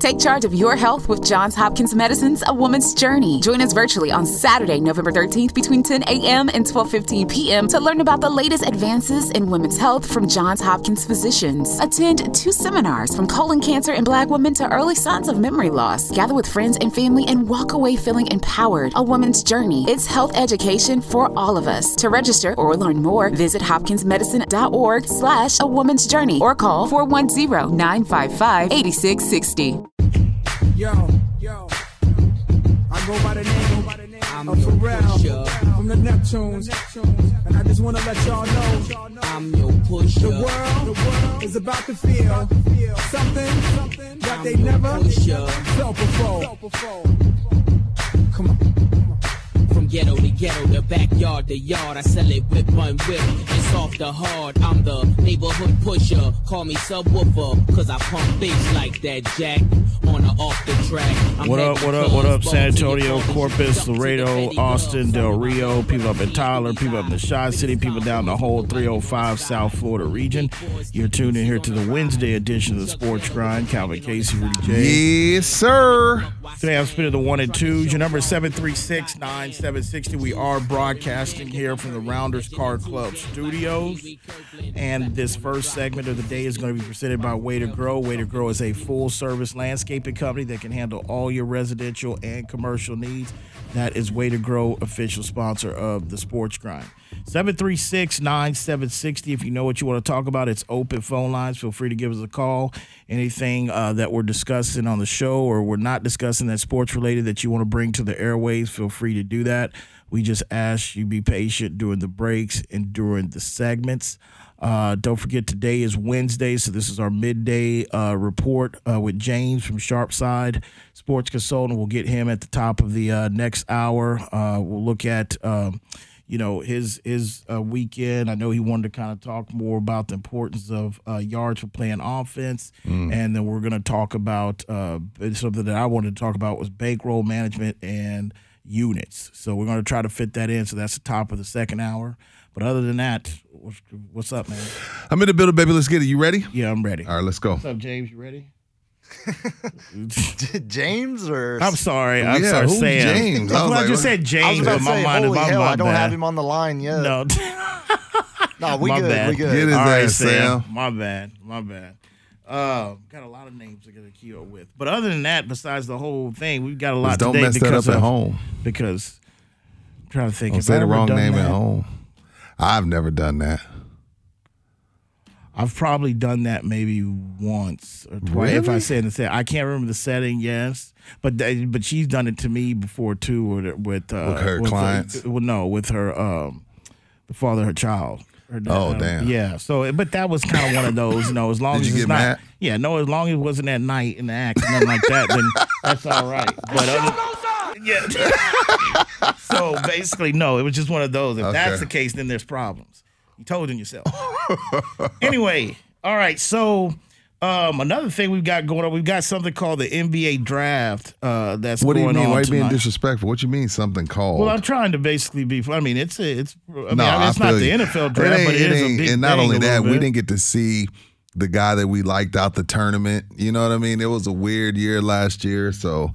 Take charge of your health with Johns Hopkins Medicine's A Woman's Journey. Join us virtually on Saturday, November 13th between 10 a.m. and 12:15 p.m. to learn about the latest advances in women's health from Johns Hopkins physicians. Attend two seminars from colon cancer in black women to early signs of memory loss. Gather with friends and family and walk away feeling empowered. A Woman's Journey. It's health education for all of us. To register or learn more, visit hopkinsmedicine.org slash a woman's journey or call 410-955-8660. Yo, yo. I go by the name, by the name of Pharrell from the Neptunes. And I just want to let y'all know I'm your pusher. the world, the world is about to feel something, something that they never pusher. felt before. Come on. From ghetto to ghetto, the backyard, the yard. I sell it whip on whip. It's off the hard. I'm the neighborhood pusher. Call me subwoofer, cause I pump bass like that jack. On or off the track. I'm What up, what up, what up, San bones in your Antonio. Corpus, to the Laredo, Austin, Del Rio, people up in Tyler, people up in the Chi City, people down the whole 305 South Florida region. You're tuned in here to the Wednesday edition of the Sports Grind. Calvin Casey, Rudy J. Yes, sir. Today I'm spinning the one and twos. Your number is 736 9760. We are broadcasting here from the Rounders Card Club studios. And this first segment of the day is going to be presented by Way to Grow. Way to Grow is a full service landscaping company that can handle all your residential and commercial needs. That is Way to Grow, official sponsor of the Sports Grind. 736 9760. If you know what you want to talk about, it's open phone lines. Feel free to give us a call. Anything uh, that we're discussing on the show or we're not discussing that's sports related that you want to bring to the airways, feel free to do that. We just ask you be patient during the breaks and during the segments. Uh, don't forget today is Wednesday, so this is our midday uh, report uh, with James from Sharpside Sports Consultant. We'll get him at the top of the uh, next hour. Uh, we'll look at um, you know his his uh, weekend. I know he wanted to kind of talk more about the importance of uh, yards for playing offense, and then we're going to talk about uh, something that I wanted to talk about was bankroll management and units. So we're going to try to fit that in. So that's the top of the second hour. But other than that, what's, what's up, man? I'm in the building, baby. Let's get it. You ready? Yeah, I'm ready. All right, let's go. What's up, James? You ready? James or I'm sorry. I'm Yeah, sorry, who's Sam. James? I Well, was I like, just what- said I was James, about but to my say, mind is holy my, hell, my I don't bad. have him on the line yet. No. no, we My good. bad. We good. Get his All right, ass, Sam. My bad. My bad. Uh, got a lot of names to get a keto with. But other than that, besides the whole thing, we've got a lot Just don't today mess that because up at of- home. Because I'm trying to think. Don't have say I the wrong name that? at home. I've never done that. I've probably done that maybe once or twice. If I Really? said the set, I can't remember the setting. Yes, but th- but she's done it to me before too, with with, uh, With her clients? well, no, with her um, the father of her child. Her dad, Oh, uh, damn. Yeah. So, but that was kind of one of those. You know, as long Did as you it's get not. mad? Yeah. No, as long as it wasn't at night in the act, nothing like that, then that's all right. But other, yeah. so basically, no, it was just one of those. If that's the case, then there's problems. You told on yourself. anyway, all right. So um, another thing we've got going on, we've got something called the NBA draft. Uh, that's What do you mean? Why are you being disrespectful? What you mean something called? Well, I'm trying to basically be. I mean, it's it's. I mean, No, I mean, it's not the you. NFL draft, ain't- but it is a big And not only that, we didn't get to see the guy that we liked out the tournament. You know what I mean? It was a weird year last year. So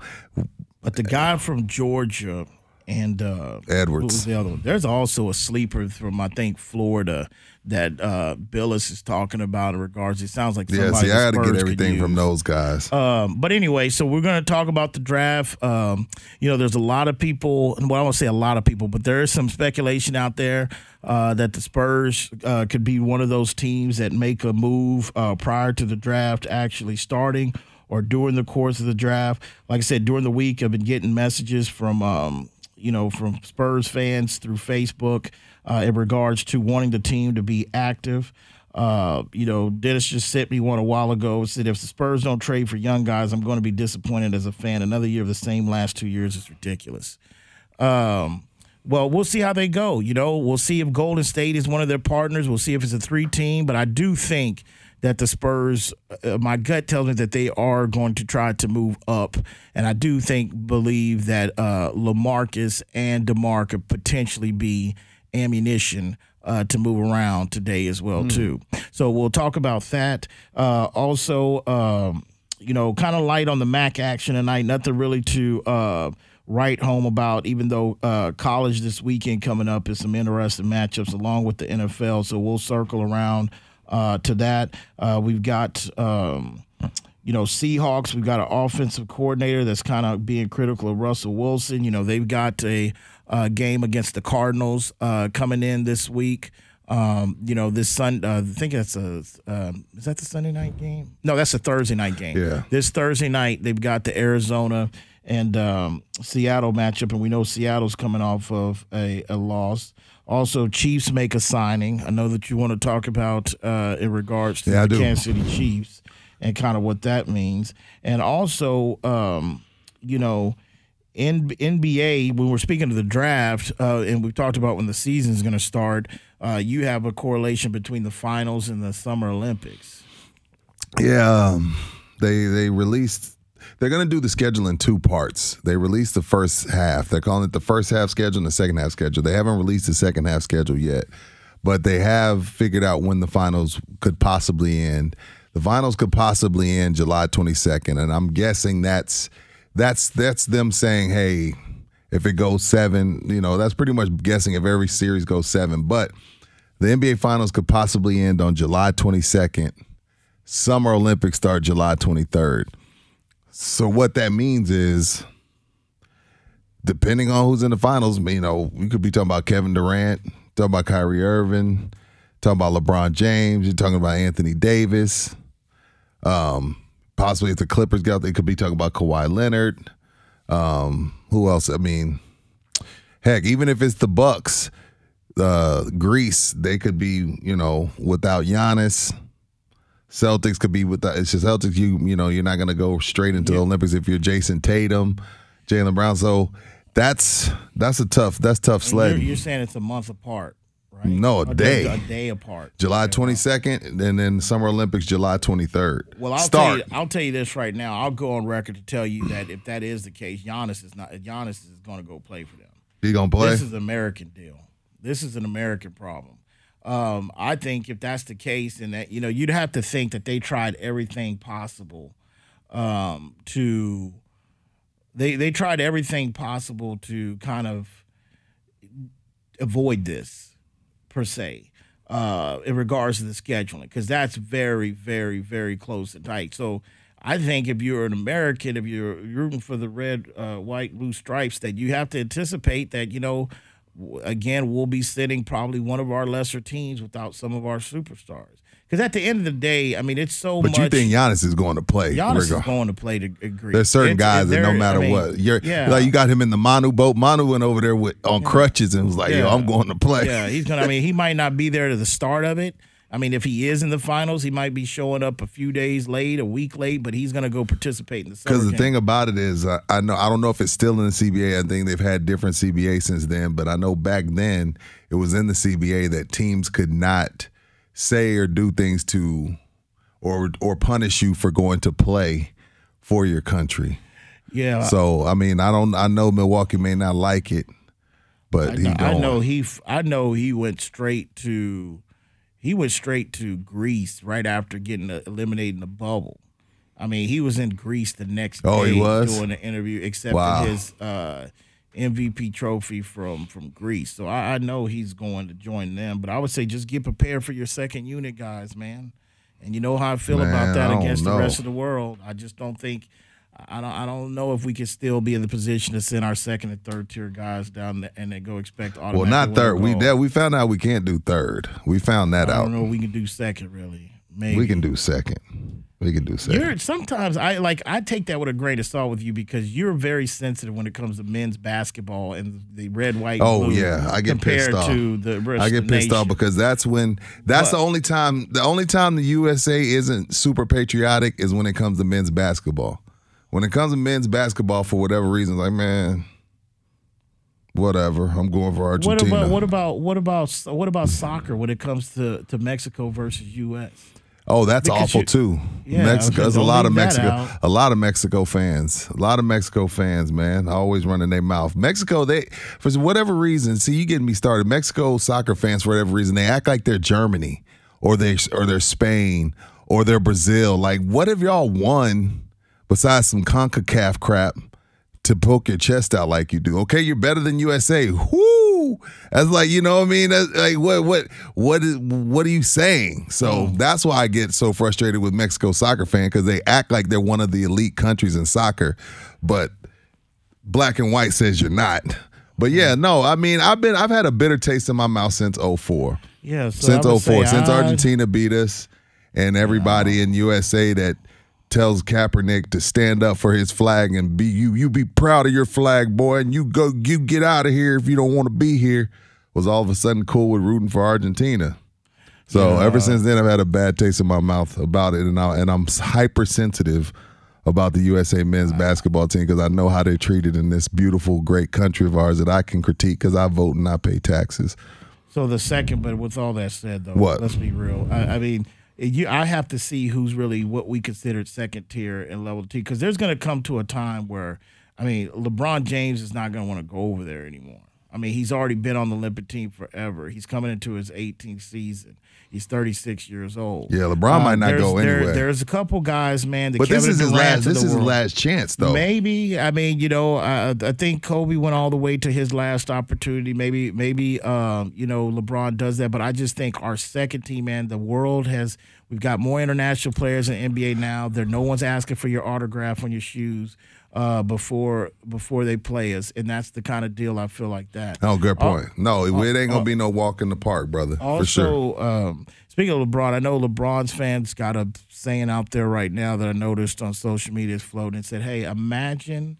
But the guy from Georgia and uh, Edwards. The other one? There's also a sleeper from I think Florida that uh, Billis is talking about in regards. It sounds like yeah, see, I had to get everything from those guys. Um, but anyway, so we're going to talk about the draft. Um, you know, there's a lot of people, and well, I won't say a lot of people, but there is some speculation out there uh, that the Spurs uh, could be one of those teams that make a move uh, prior to the draft actually starting or during the course of the draft. Like I said, during the week, I've been getting messages from, um, you know, from Spurs fans through Facebook uh, in regards to wanting the team to be active. Uh, you know, Dennis just sent me one a while ago. Said if the Spurs don't trade for young guys, I'm going to be disappointed as a fan. Another year of the same last two years is ridiculous. Um, well, we'll see how they go. You know, we'll see if Golden State is one of their partners. We'll see if it's a three team. But I do think that the Spurs, uh, my gut tells me that they are going to try to move up, and I do think believe that uh, Lamarcus and Demar could potentially be ammunition uh, to move around today as well too. So we'll talk about that. Uh, also. Um, you know, kind of light on the MAC action tonight. Nothing really to uh, write home about, even though uh, college this weekend coming up is some interesting matchups along with the NFL. So we'll circle around uh, to that. Uh, we've got. Um, you know, Seahawks, we've got an offensive coordinator that's kind of being critical of Russell Wilson. You know, they've got a uh, game against the Cardinals uh, coming in this week. Um, you know, this Sun. Uh, I think that's a. Um, is that the Sunday night game? No, that's a Thursday night game. Yeah. This Thursday night, they've got the Arizona and um, Seattle matchup, and we know Seattle's coming off of a, a loss. Also, Chiefs make a signing. I know that you want to talk about uh, in regards to Yeah, the. Kansas City Chiefs and kind of what that means, and also, um, you know. in NBA, when we're speaking of the draft, uh, and we've talked about when the season is going to start, uh, you have a correlation between the finals and the Summer Olympics. Yeah, um, they they released. They're going to do the schedule in two parts. They released the first half. They're calling it the first half schedule and the second half schedule. They haven't released the second half schedule yet, but they have figured out when the finals could possibly end. The finals could possibly end July 22nd, and I'm guessing that's that's that's them saying, "Hey, if it goes seven, you know, that's pretty much guessing if every series goes seven." But the NBA finals could possibly end on July 22nd. Summer Olympics start July 23rd. So what that means is, depending on who's in the finals, you know, we could be talking about Kevin Durant, talking about Kyrie Irving, talking about LeBron James, you're talking about Anthony Davis. Um, possibly if the Clippers get out, they could be talking about Kawhi Leonard. Um, who else? I mean, heck, even if it's the Bucks, uh, Greece, they could be, you know, without Giannis. Celtics could be without. It's just Celtics. You you know you're not going to go straight into the Olympics if you're Jayson Tatum, Jaylen Brown. So that's that's a tough that's tough And You're, sledding. you're saying it's a month apart, right? No, a Or day. A day apart. July 22nd, and then Summer Olympics July 23rd. Well, I'll start. tell you, I'll tell you this right now. I'll go on record to tell you that if that is the case, Giannis is not. Giannis is going to go play for them. he gonna play. This is an American deal. This is an American problem. Um, I think if that's the case, and that you know, you'd have to think that they tried everything possible um, to. They they tried everything possible to kind of avoid this, per se, uh, in regards to the scheduling, because that's very, very, very close and tight. So I think if you're an American, if you're rooting for the red, uh, white, blue stripes, that you have to anticipate that, you know, again, we'll be sitting probably one of our lesser teams without some of our superstars. Because at the end of the day, I mean, it's so but much. you think Giannis is going to play? Giannis is going to play to agree. There's certain It's- guys that no matter I mean, what, you're yeah. like you got him in the Manu boat. Manu went over there with on crutches and was like, "Yo, I'm going to play." Yeah, he's gonna. I mean, he might not be there to the start of it. I mean, if he is in the finals, he might be showing up a few days late, a week late, but he's gonna go participate in the. Because the game. thing about it is, uh, I know I don't know if it's still in the CBA. I think they've had different CBA since then, but I know back then it was in the CBA that teams could not say or do things to, or or punish you for going to play for your country. yeah, So I mean, I don't. I know Milwaukee may not like it, but I, he I know he. I know he went straight to. He went straight to Greece right after getting eliminated in the bubble. I mean, he was in Greece the next Oh, day he was? doing an interview, accepting Wow. his uh, MVP trophy from from Greece. So I, I know he's going to join them. But I would say just get prepared for your second unit, guys, man. And you know how I feel Man, about that against the rest of the world. I just don't think. I don't. I don't know if we can still be in the position to send our second and third tier guys down there and then go expect automatic. Well, not third. We that we found out we can't do third. We found that out. I don't know. if We can do second, really. Maybe We can do second. We can do second. You're sometimes I like I take that with a grain of salt with you because you're very sensitive when it comes to men's basketball and the red, white. Oh yeah, I get pissed off. to the rest I get pissed off because that's when that's the only time the only time the USA isn't super patriotic is when it comes to men's basketball. When it comes to men's basketball, for whatever reason, like man, whatever. I'm going for What Argentina. about what about what about what about soccer when it comes to, to Mexico versus U.S. oh, that's because awful you- too. Yeah, Mexico. There's a lot of Mexico. A lot of Mexico fans. A lot of Mexico fans, man, always running their mouth. Mexico, they for whatever reason. See, you getting me started. Mexico soccer fans, for whatever reason, they act like they're Germany or they or they're Spain or they're Brazil. Like, what have y'all won besides some CONCACAF crap to poke your chest out like you do. Okay, you're better than USA. Whoo! That's like, you know what I mean? That's like what what what is what are you saying? So mm. that's why I get so frustrated with Mexico soccer fan because they act like they're one of the elite countries in soccer, but black and white says you're not. But yeah, mm. no, I mean, I've been I've had a bitter taste in my mouth since 04 Yeah, so since would 04, say since I- Argentina beat us, and everybody in USA that tells Kaepernick to stand up for his flag and be you you be proud of your flag, boy, and you go you get out of here if you don't want to be here, was all of a sudden cool with rooting for Argentina. So ever since then, I've had a bad taste in my mouth about it, and I, and I'm hypersensitive about the USA men's basketball team because I know how they're treated in this beautiful, great country of ours that I can critique because I vote and I pay taxes. So the second, but with all that said, though, What? let's be real. I, I mean, you, I have to see who's really what we considered second tier and level two, because there's going to come to a time where, I mean, LeBron James is not going to want to go over there anymore. I mean, he's already been on the Olympic team forever. He's coming into his 18th season. He's 36 years old. Yeah, LeBron might not there's- go there- anywhere. There's a couple guys, man. But this Kevin is his Durant last. This is his last chance, though. Maybe I mean you know I, I think Kobe went all the way to his last opportunity. Maybe maybe um, you know LeBron does that, but I just think our second team, man, the world has we've got more international players in NBA now. There no one's asking for your autograph on your shoes uh, before before they play us, and that's the kind of deal I feel like that. Oh, good Al- point. No, it ain't gonna be no walk in the park, brother. Also, for sure. um, speaking of LeBron, I know LeBron's fans got a saying out there right now that I noticed on social media is floating. It said, "Hey, imagine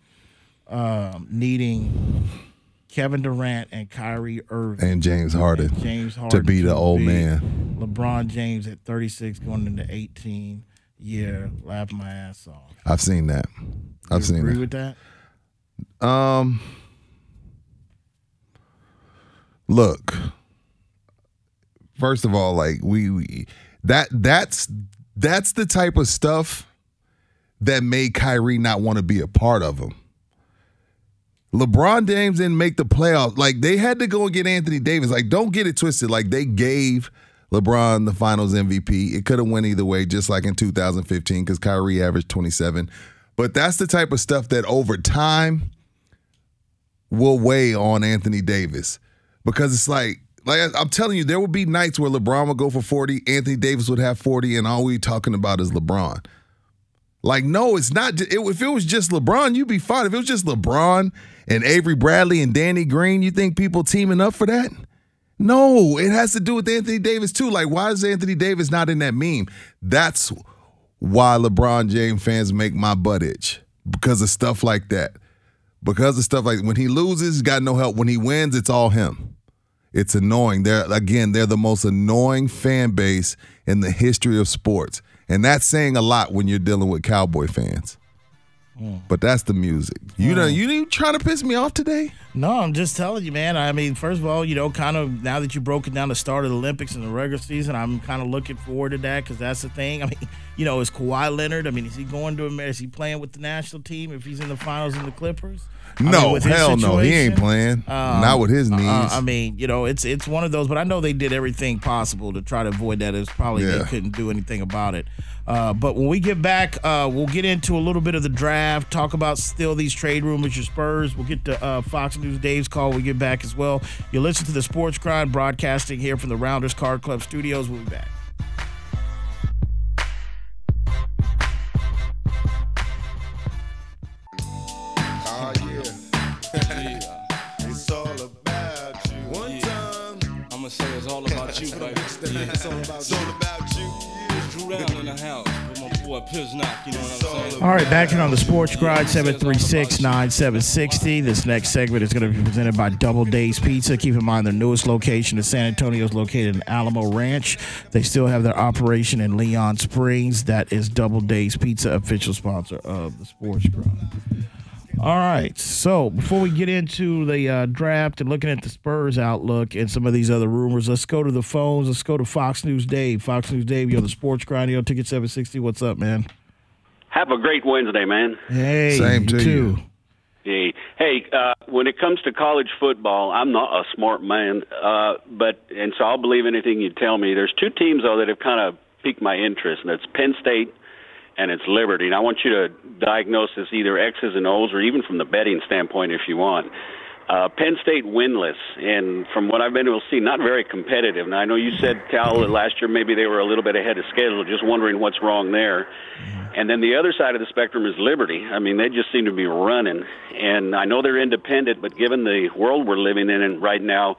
um, needing Kevin Durant and Kyrie Irving And James Harden and James to be the old man. LeBron James at 36 going into 18 year, laughing my ass off. I've seen that. I've You seen agree it. with that? Um, look. First of all, like we, we that that's that's the type of stuff that made Kyrie not want to be a part of them. LeBron James didn't make the playoffs. Like they had to go and get Anthony Davis. Like don't get it twisted. Like they gave LeBron the Finals MVP. It could have went either way, just like in 2015, because Kyrie averaged 27. But that's the type of stuff that over time will weigh on Anthony Davis because it's like like I'm telling you, there will be nights where LeBron would go for 40, Anthony Davis would have 40, and all we talking about is LeBron. Like, no, it's not. It, if it was just LeBron, you'd be fine. If it was just LeBron and Avery Bradley and Danny Green, you think people teaming up for that? No, it has to do with Anthony Davis too. Like, why is Anthony Davis not in that meme? That's why LeBron James fans make my butt itch because of stuff like that. Because of stuff like when he loses, got no help. When he wins, it's all him. It's annoying. They're again, they're the most annoying fan base in the history of sports. And that's saying a lot when you're dealing with cowboy fans. Mm. But that's the music. You know, mm. you, you trying to piss me off today? No, I'm just telling you, man. I mean, first of all, you know, kind of now that you broke it down the start of the Olympics and the regular season, I'm kind of looking forward to that because that's the thing. I mean, you know, is Kawhi Leonard? I mean, is he going to America? Is he playing with the national team if he's in the finals in the Clippers? Mean, No, with hell no. He ain't playing. um, Not with his uh, knees. I mean, you know, it's it's one of those, but I know they did everything possible to try to avoid that. It's probably they couldn't do anything about it. Uh, but when we get back, uh, we'll get into a little bit of the draft, talk about still these trade rumors, your Spurs. We'll get to uh, Fox News Dave's call we get back as well. You listen to the Sports Grind broadcasting here from the Rounders Card Club studios. We'll be back. It's all about you, baby. It's all about It's you. all about you. Drew down in the house with my boy Piznock, you know what I'm saying? All right, back in on the Sports Grind, 736-9760. This next segment is going to be presented by Double Dave's Pizza. Keep in mind their newest location in San Antonio is located in Alamo Ranch. They still have their operation in Leon Springs. That is Double Dave's Pizza, official sponsor of the Sports Grind. All right, so before we get into the uh, draft and looking at the Spurs outlook and some of these other rumors, let's go to the phones. Let's go to Fox News Dave. Fox News Dave, you're on the Sports Grind. You're on Ticket 760. What's up, man? Have a great Wednesday, man. Hey, Same to you. Hey, hey uh, when it comes to college football, I'm not a smart man, uh, but and so I'll believe anything you tell me. There's two teams though that have kind of piqued my interest, and that's Penn State and it's Liberty. And I want you to diagnose this either X's and O's or even from the betting standpoint if you want. Uh, Penn State winless, and from what I've been able to see, not very competitive. Now I know you said Cal that last year maybe they were a little bit ahead of schedule. Just wondering what's wrong there. And then the other side of the spectrum is Liberty. I mean, they just seem to be running, and I know they're independent, but given the world we're living in right now,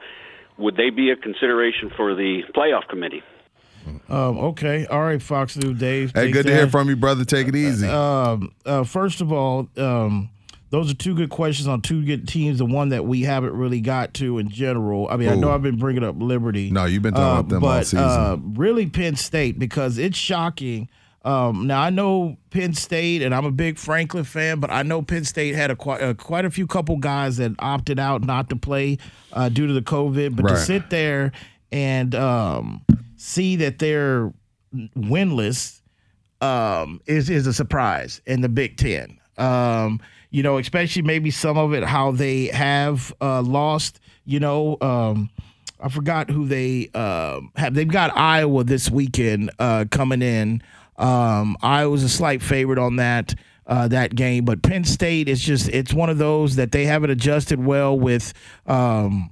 would they be a consideration for the playoff committee? Um, okay, all right, Fox News, Dave. Hey, good to hear from you, brother. Take it easy. Um, uh, first of all, um, those are two good questions on two good teams. The one that we haven't really got to in general. I mean, I know I've been bringing up Liberty. No, you've been talking uh, about them but, all season. Uh, really, Penn State because it's shocking. Um, now I know Penn State, and I'm a big Franklin fan, but I know Penn State had a quite, uh, quite a few couple guys that opted out not to play uh, due to the COVID. But to sit there and um, see that they're winless um, is is a surprise in the Big Ten. Um, you know, especially maybe some of it how they have uh, lost. You know, um, I forgot who they um, have. They've got Iowa this weekend uh, coming in. Um, Iowa's a slight favorite on that. Uh, that game, but Penn State is just—it's one of those that they haven't adjusted well with um,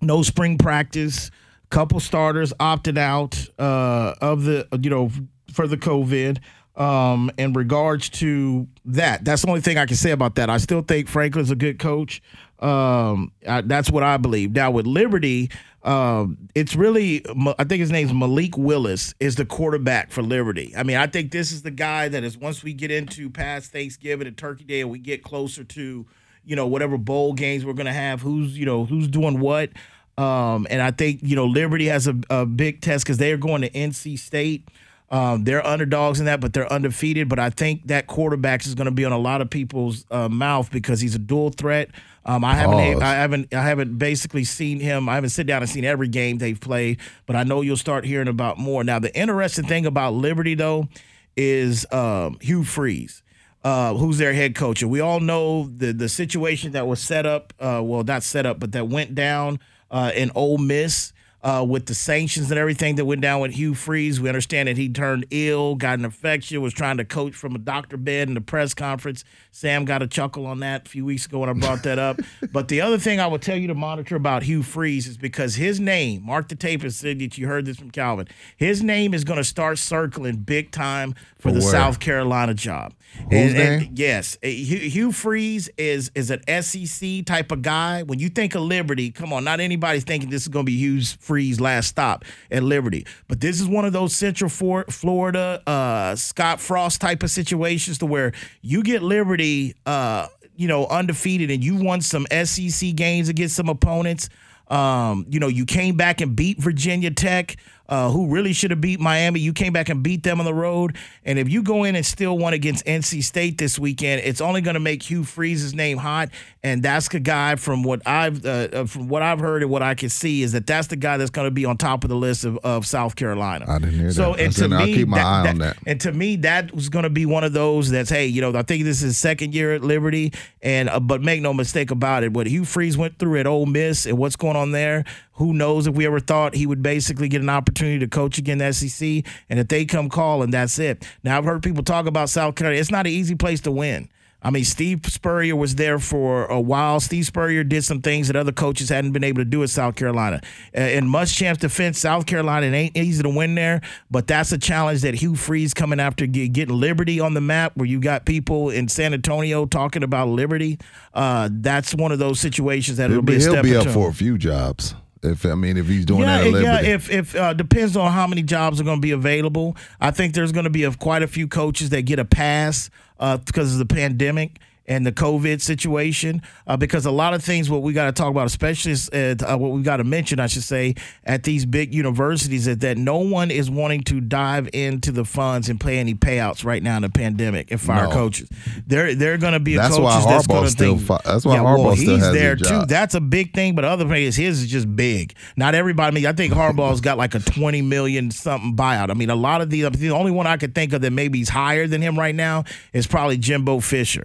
no spring practice, couple starters opted out uh, of the you know for the COVID. Um, in regards to that, that's the only thing I can say about that. I still think Franklin's a good coach. Um, I, that's what I believe. Now with Liberty, um, it's really I think his name's Malik Willis is the quarterback for Liberty. I mean, I think this is the guy that is once we get into past Thanksgiving and Turkey Day, and we get closer to you know whatever bowl games we're gonna have, who's you know who's doing what. Um, and I think you know Liberty has a, a big test because they are going to NC State. Um, they're underdogs in that, but they're undefeated. But I think that quarterback is going to be on a lot of people's uh, mouth because he's a dual threat. Um, I haven't, Pause. I haven't, I haven't basically seen him. I haven't sit down and seen every game they've played, but I know you'll start hearing about more. Now, the interesting thing about Liberty though is um, Hugh Freeze uh, who's their head coach. And we all know the the situation that was set up, uh, well, not set up, but that went down uh, in Ole Miss. Uh, with the sanctions and everything that went down with Hugh Freeze, we understand that he turned ill, got an infection, was trying to coach from a doctor bed in the press conference. Sam got a chuckle on that a few weeks ago when I brought that up. but the other thing I would tell you to monitor about Hugh Freeze is because his name, mark the tape and said that you heard this from Calvin, his name is going to start circling big time for, For the where? South Carolina job. And- and- yes, Hugh, Hugh Freeze is is an SEC type of guy. When you think of Liberty, come on, not anybody's thinking this is going to be Hugh Freeze last stop at Liberty, but this is one of those Central Florida uh, Scott Frost type of situations to where you get Liberty, uh, you know, undefeated, and you won some SEC games against some opponents. Um, you know, you came back and beat Virginia Tech, uh, who really should have beat Miami. You came back and beat them on the road. And if you go in and still won against NC State this weekend, it's only going to make Hugh Freeze's name hot. And that's the guy from what I've uh, uh, from what I've heard and what I can see is that that's the guy that's going to be on top of the list of, of South Carolina. I didn't hear so, that. and to it. I'll me, keep my eye on that. and to me, that was going to be one of those that's hey, you know, I think this is second year at Liberty, and uh, but make no mistake about it, what Hugh Freeze went through at Ole Miss and what's going on there, who knows if we ever thought he would basically get an opportunity to coach again the SEC, and if they come calling, that's it. Now I've heard people talk about South Carolina. It's not an easy place to win. I mean, Steve Spurrier was there for a while. Steve Spurrier did some things that other coaches hadn't been able to do at South Carolina. In Muschamp's defense, South Carolina it ain't easy to win there, but that's a challenge that Hugh Freeze coming after getting Liberty on the map, where you got people in San Antonio talking about Liberty. Uh, that's one of those situations that it'll be he'll be up for a few jobs. If I mean, if he's doing yeah, that at yeah. If if uh, depends on how many jobs are going to be available. I think there's going to be a, quite a few coaches that get a pass uh, because of the pandemic and the COVID situation. Uh, because a lot of things, what we got to talk about, especially at, uh, what we got to mention, I should say, at these big universities, is that no one is wanting to dive into the funds and pay any payouts right now in the pandemic and fire No. coaches. They're they're going to be a That's coaches why that's Harbaugh going to still think. fi- that's why yeah, well, still he's there too. job. That's a big thing, but other players, his is just big. Not everybody. I mean, I think Harbaugh's got like a twenty million something buyout. I mean, a lot of these. The only one I could think of that maybe he's higher than him right now is probably Jimbo Fisher.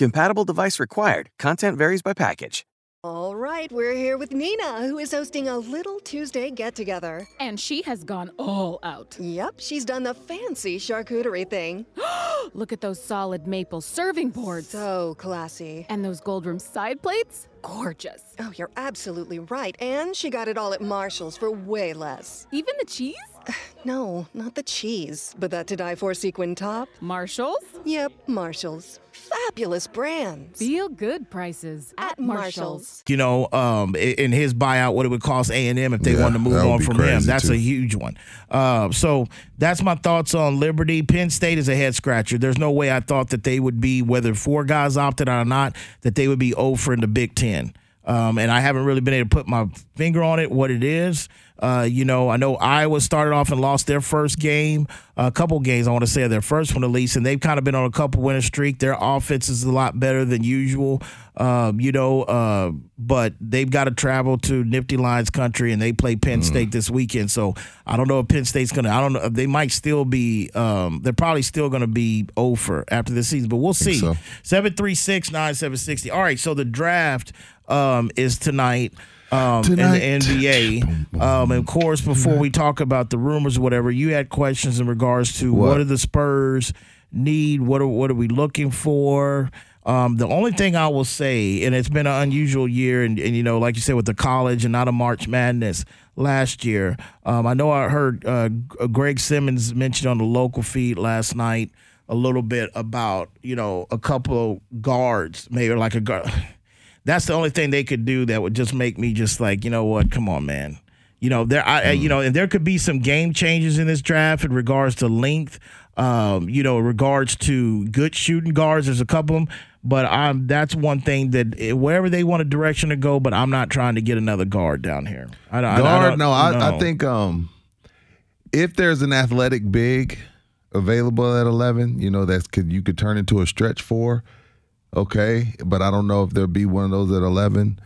Compatible device required. Content varies by package. All right, we're here with Nina, who is hosting a little Tuesday get together. And she has gone all out. Yep, she's done the fancy charcuterie thing. Look at those solid maple serving boards. So classy. And those gold rim side plates? Gorgeous. Oh, you're absolutely right. And she got it all at Marshall's for way less. Even the cheese? No, not the cheese, but that to die for sequin top. Marshall's? Yep, Marshall's. Fabulous brands. Feel good prices at, Marshall's. You know, um, in his buyout, what it would cost A and M if they Yeah, wanted to move on from him. That's too. a huge one. Uh, so that's my thoughts on Liberty. Penn State is a head scratcher. There's no way I thought that they would be, whether four guys opted out or not, that they would be over in the Big Ten. Um, and I haven't really been able to put my finger on it, what it is. Uh, you know, I know Iowa started off and lost their first game, a couple games, I want to say, their first one at least, and they've kind of been on a couple winning streak. Their offense is a lot better than usual, um, you know, uh, but they've got to travel to Nittany Lions country and they play Penn State this weekend. So I don't know if Penn State's going to, I don't know, they might still be, um, they're probably still going to be over after this season, but we'll see. so. 736 9760. All right, so the draft um, is tonight. Um, Tonight. in the NBA. Um, and of course, before we talk about the rumors or whatever, you had questions in regards to what, What? do the Spurs need? What are what are we looking for? Um, the only thing I will say, and it's been an unusual year, and, and you know, like you said, with the college and not a March Madness last year. Um, I know I heard uh, Greg Simmons mentioned on the local feed last night a little bit about you know a couple of guards, maybe like a guard. That's the only thing they could do that would just make me just like, you know what? Come on, man. You know, there, I, I- you know, and there could be some game changes in this draft in regards to length. Um, you know, in regards to good shooting guards, there's a couple of them, but I'm that's one thing that eh, wherever they want a direction to go, but I'm not trying to get another guard down here. I, don't- I, I Guard? don't- no, I, no. I think um, if there's an athletic big available at 11, you know, that's could you could turn into a stretch four. Okay, but I don't know if there'll be one of those at 11.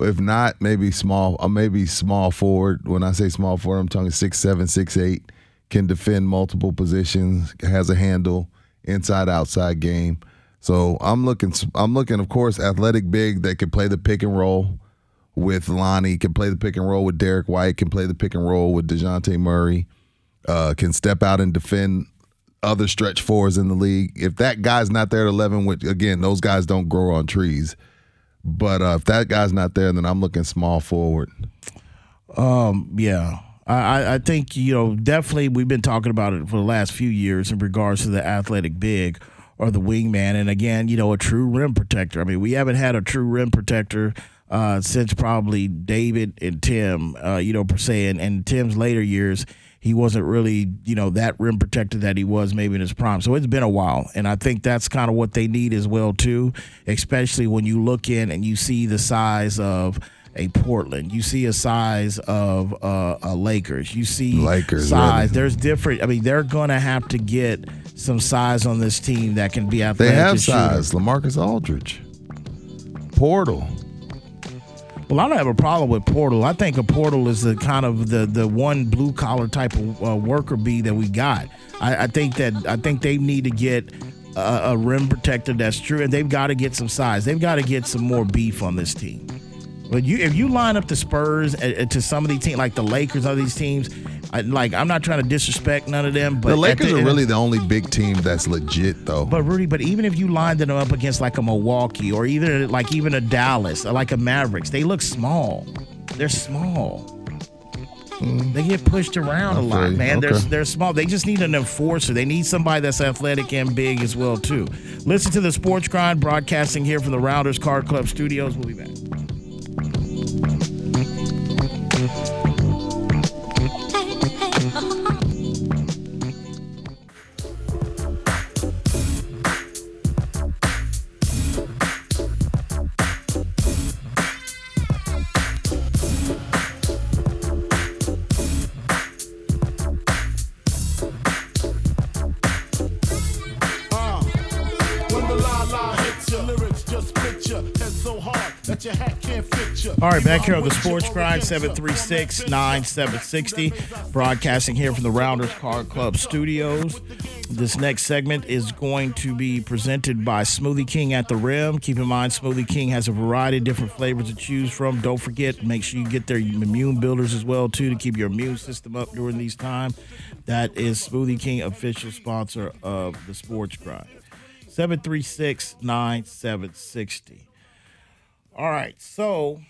If not, maybe small, or maybe small forward. When I say small forward, I'm talking six seven, six eight, can defend multiple positions, has a handle, inside outside game. So I'm looking, I'm looking, of course, athletic big that can play the pick and roll with Lonnie, can play the pick and roll with Derrick White, can play the pick and roll with DeJounte Murray, uh, can step out and defend other stretch fours in the league. If that guy's not there at 11, which again, those guys don't grow on trees. But uh, if that guy's not there, then I'm looking small forward. Um, yeah. I, I- think, you know, definitely we've been talking about it for the last few years in regards to the athletic big or the wingman. And again, you know, a true rim protector. I mean, we haven't had a true rim protector uh, since probably David and Tim, uh, you know, per se. And, and Tim's later years, he wasn't really, you know, that rim protector that he was maybe in his prime. So it's been a while. And I think that's kind of what they need as well, too, especially when you look in and you see the size of a Portland. You see a size of uh, a Lakers. You see Lakers, size. really. There's different. I mean, they're gonna have to get some size on this team that can be They have size. Lamarcus Aldridge, Poeltl. Well, I don't have a problem with Poeltl. I think a Poeltl is the kind of the the one blue collar type of uh, worker bee that we got. I, I think that I think they need to get a, a rim protector that's true, and they've got to get some size. They've got to get some more beef on this team. But you, if you line up the Spurs uh, uh, to some of these teams, like the Lakers, of these teams, I, like I'm not trying to disrespect none of them, but the Lakers are really the only big team that's legit, though. But Rudy, but even if you lined them up against like a Milwaukee or even like even a Dallas or like a Mavericks, they look small. They're small. They get pushed around a I feel lot, man. They're they're small. They just need an enforcer. They need somebody that's athletic and big as well too. Listen to the Sports Grind broadcasting here from the Rounders Card Club studios. We'll be back. All right, back here on the Sports Grind, 736 9760. Broadcasting here from the Rounders Card Club studios. This next segment is going to be presented by Smoothie King at the Rim. Keep in mind, Smoothie King has a variety of different flavors to choose from. Don't forget, make sure you get their immune builders as well, too, to keep your immune system up during these times. That is Smoothie King, official sponsor of the Sports Grind. 736 9760. All right, so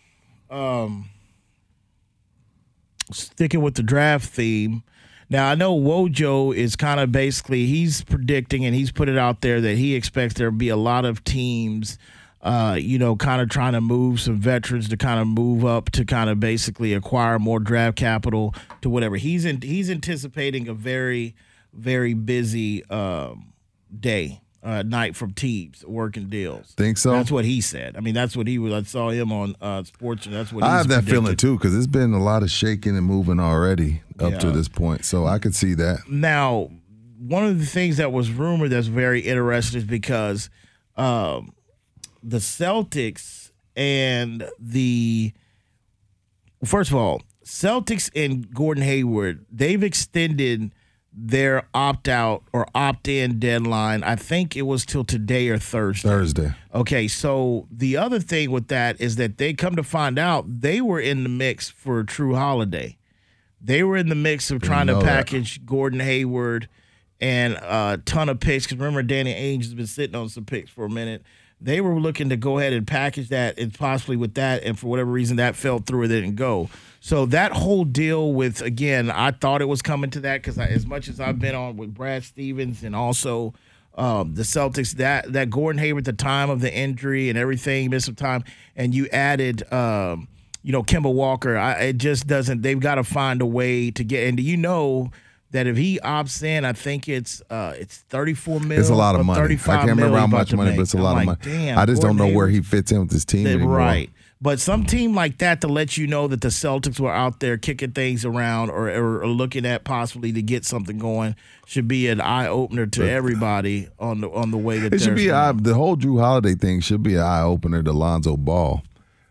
um sticking with the draft theme. Now I know Wojo is kind of basically he's predicting and he's put it out there that he expects there to be a lot of teams uh, you know, kind of trying to move some veterans to kind of move up to kind of basically acquire more draft capital to whatever. He's in he's anticipating a very, very busy um, day uh, night from teams working deals. Think so? That's what he said. I mean, that's what he was. I saw him on uh, sports, and that's what I have that predicted. feeling too because it's been a lot of shaking and moving already up to this point. So I could see that. Now, one of the things that was rumored that's very interesting is because um, the Celtics and the first of all, Celtics and Gordon Hayward, they've extended their opt out or opt in deadline. I think it was till today or Thursday. Thursday. Okay, so the other thing with that is that they come to find out they were in the mix for Jrue Holiday. They were in the mix of trying to know that. package Gordon Hayward and a ton of picks. Because remember, Danny Ainge has been sitting on some picks for a minute. They were looking to go ahead and package that and possibly with that, and for whatever reason that fell through or didn't go. So that whole deal with again, I thought it was coming to that because as much as I've been on with Brad Stevens and also um, the Celtics, that that Gordon Hayward, at the time of the injury and everything, missed some time, and you added. Um, you know, Kemba Walker, I, it just doesn't. They've got to find a way to get. And do you know that if he opts in, I think it's uh it's thirty four million. It's a lot of money. I can't remember how much money, but it's a lot of money. Damn, I just don't know Gordon where he fits in with this team that- anymore. Right. But some team like that to let you know that the Celtics were out there kicking things around or, or, or looking at possibly to get something going should be an eye opener to uh, everybody on the on the way that It should be eye, the whole Jrue Holiday thing should be an eye opener to Lonzo Ball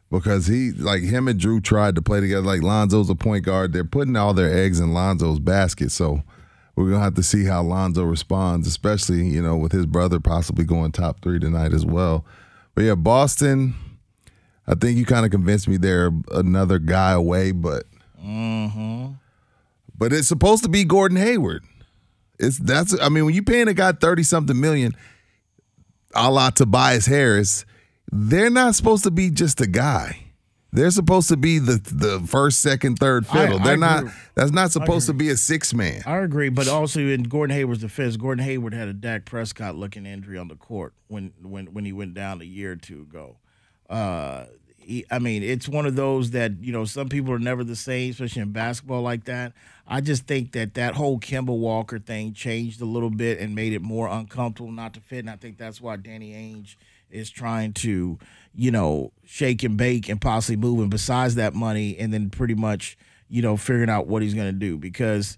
because he like him and Jrue tried to play together. Like Lonzo's a point guard, they're putting all their eggs in Lonzo's basket. So we're gonna have to see how Lonzo responds, especially you know with his brother possibly going top three tonight as well. But yeah, Boston. I think you kind of convinced me they're another guy away, but but it's supposed to be Gordon Hayward. It's that's I mean when you paying a guy thirty something million, a la Tobias Harris, they're not supposed to be just a guy. They're supposed to be the the first, second, third fiddle. I they're not. That's not supposed to be a six man. I agree, but also in Gordon Hayward's defense, Gordon Hayward had a Dak Prescott looking injury on the court when when when he went down a year or two ago. Uh, I mean, it's one of those that you know some people are never the same, especially in basketball like that. I just think that that whole Kemba Walker thing changed a little bit and made it more uncomfortable not to fit, and I think that's why Danny Ainge is trying to, you know, shake and bake and possibly move him besides that money, and then pretty much, you know, figuring out what he's going to do because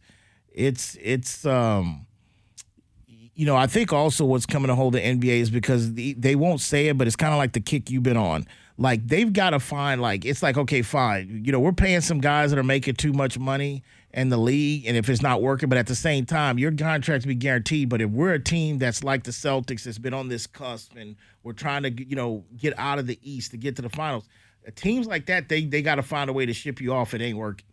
it's it's um you know, I think also what's coming to hold the NBA is because the, they won't say it, but it's kind of like the kick you've been on. Like they've got to find like it's like okay, fine. You know, we're paying some guys that are making too much money in the league, and if it's not working, but at the same time, your contract be guaranteed. But if we're a team that's like the Celtics that's been on this cusp, and we're trying to you know get out of the East to get to the finals, teams like that they they got to find a way to ship you off. It ain't working.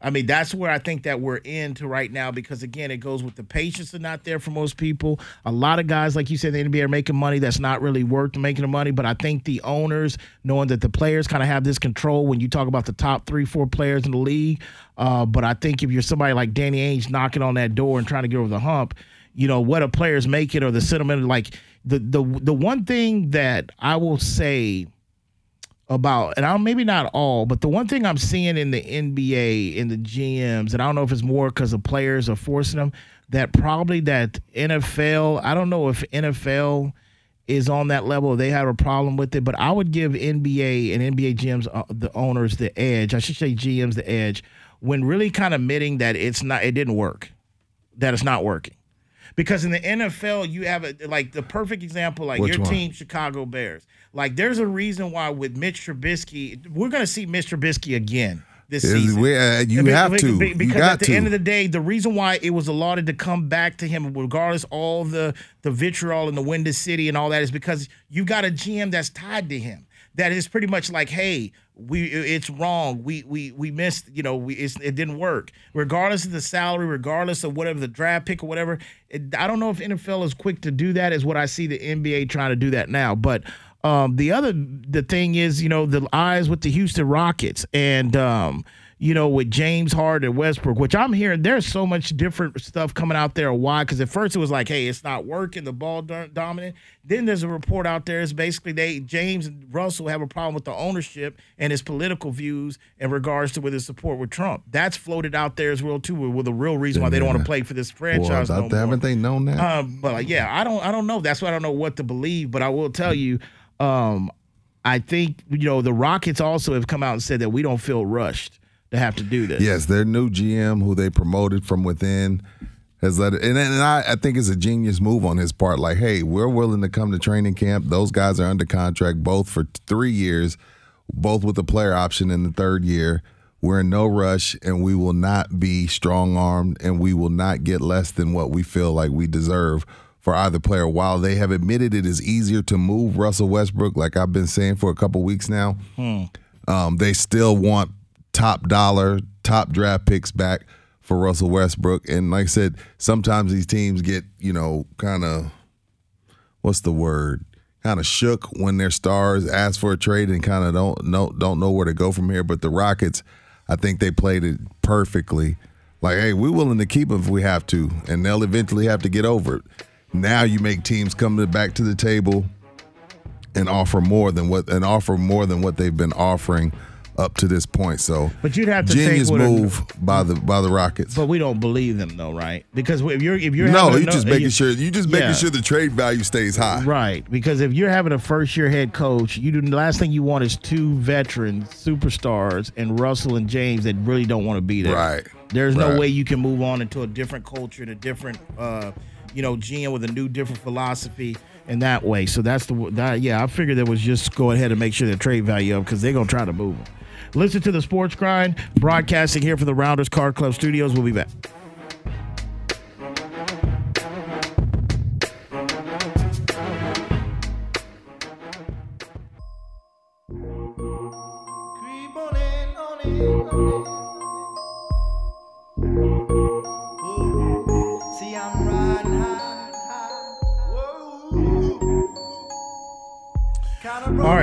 I mean, that's where I think that we're into right now because again, it goes with the patience are not there for most people. A lot of guys, like you said, the NBA are making money that's not really worth making the money. But I think the owners, knowing that the players kind of have this control when you talk about the top three, four players in the league. Uh, but I think if you're somebody like Danny Ainge knocking on that door and trying to get over the hump, you know what a player's making or the sentiment, like the the the one thing that I will say about, and I'm maybe not all, but the one thing I'm seeing in the NBA in the GMs, and I don't know if it's more because the players are forcing them, that probably that NFL, I don't know if NFL is on that level. They have a problem with it, but I would give NBA and NBA GMs, uh, the owners, the edge. I should say GMs the edge when really kind of admitting that it's not, it didn't work, that it's not working. Because in the NFL, you have a, like the perfect example, like Which your one? team, Chicago Bears. Like there's a reason why with Mitch Trubisky, we're going to see Mitch Trubisky again this Is- season. we- uh, you Be- have be- to. be- You because got at the to. end of the day, the reason why it was allotted to come back to him, regardless all the the vitriol in the Windy City and all that, is because you got a GM that's tied to him. That is pretty much like, hey, we it's wrong. We we we missed. You know, we it's, it didn't work. Regardless of the salary, regardless of whatever the draft pick or whatever. It, I don't know if NFL is quick to do that. Is what I see the NBA trying to do that now, but. Um, the other the thing is, you know, the eyes with the Houston Rockets and um, you know, with James Harden and Westbrook, which I'm hearing there's so much different stuff coming out there. Why? Because at first it was like, hey, it's not working, the ball dominant. Then there's a report out there. It's basically they James and Russell have a problem with the ownership and his political views in regards to with his support with Trump. That's floated out there as well too, with, a real reason why they don't want to play for this franchise. Well, no haven't they known that? Um, but like, yeah, I don't, I don't know. That's why I don't know what to believe. But I will tell you, um, I think you know the Rockets also have come out and said that we don't feel rushed to have to do this. Yes, their new GM, who they promoted from within, has let it. And, and I, I think it's a genius move on his part. Like, hey, we're willing to come to training camp. Those guys are under contract both for three years, both with a player option in the third year. We're in no rush, and we will not be strong armed, and we will not get less than what we feel like we deserve for either player. While they have admitted it is easier to move Russell Westbrook, like I've been saying for a couple weeks now, Hmm. um, they still want top dollar, top draft picks back for Russell Westbrook. And like I said, sometimes these teams get, you know, kind of, what's the word? Kind of shook when their stars ask for a trade and kind of don't know don't know where to go from here. But the Rockets, I think they played it perfectly. Like, hey, we're willing to keep them if we have to, and they'll eventually have to get over it. Now you make teams come to, back to the table and offer more than what and offer more than what they've been offering up to this point. So, But you'd have to genius with a- move by the by the Rockets. But we don't believe them though, right? Because if you're if you're no, you a- just making sure you just making Yeah. sure the trade value stays high. Right, because if you're having a first year head coach, you do the last thing you want is two veterans, superstars, and Russell and James that really don't want to be there. Right. There's no way you can move on into a different culture and a different, uh, you know, GM with a new, different philosophy in that way. So that's the that. Yeah, I figured that was just go ahead and make sure the trade value up because they're gonna try to move them. Listen to the Sports Grind broadcasting here from the Rounders Card Club Studios. We'll be back.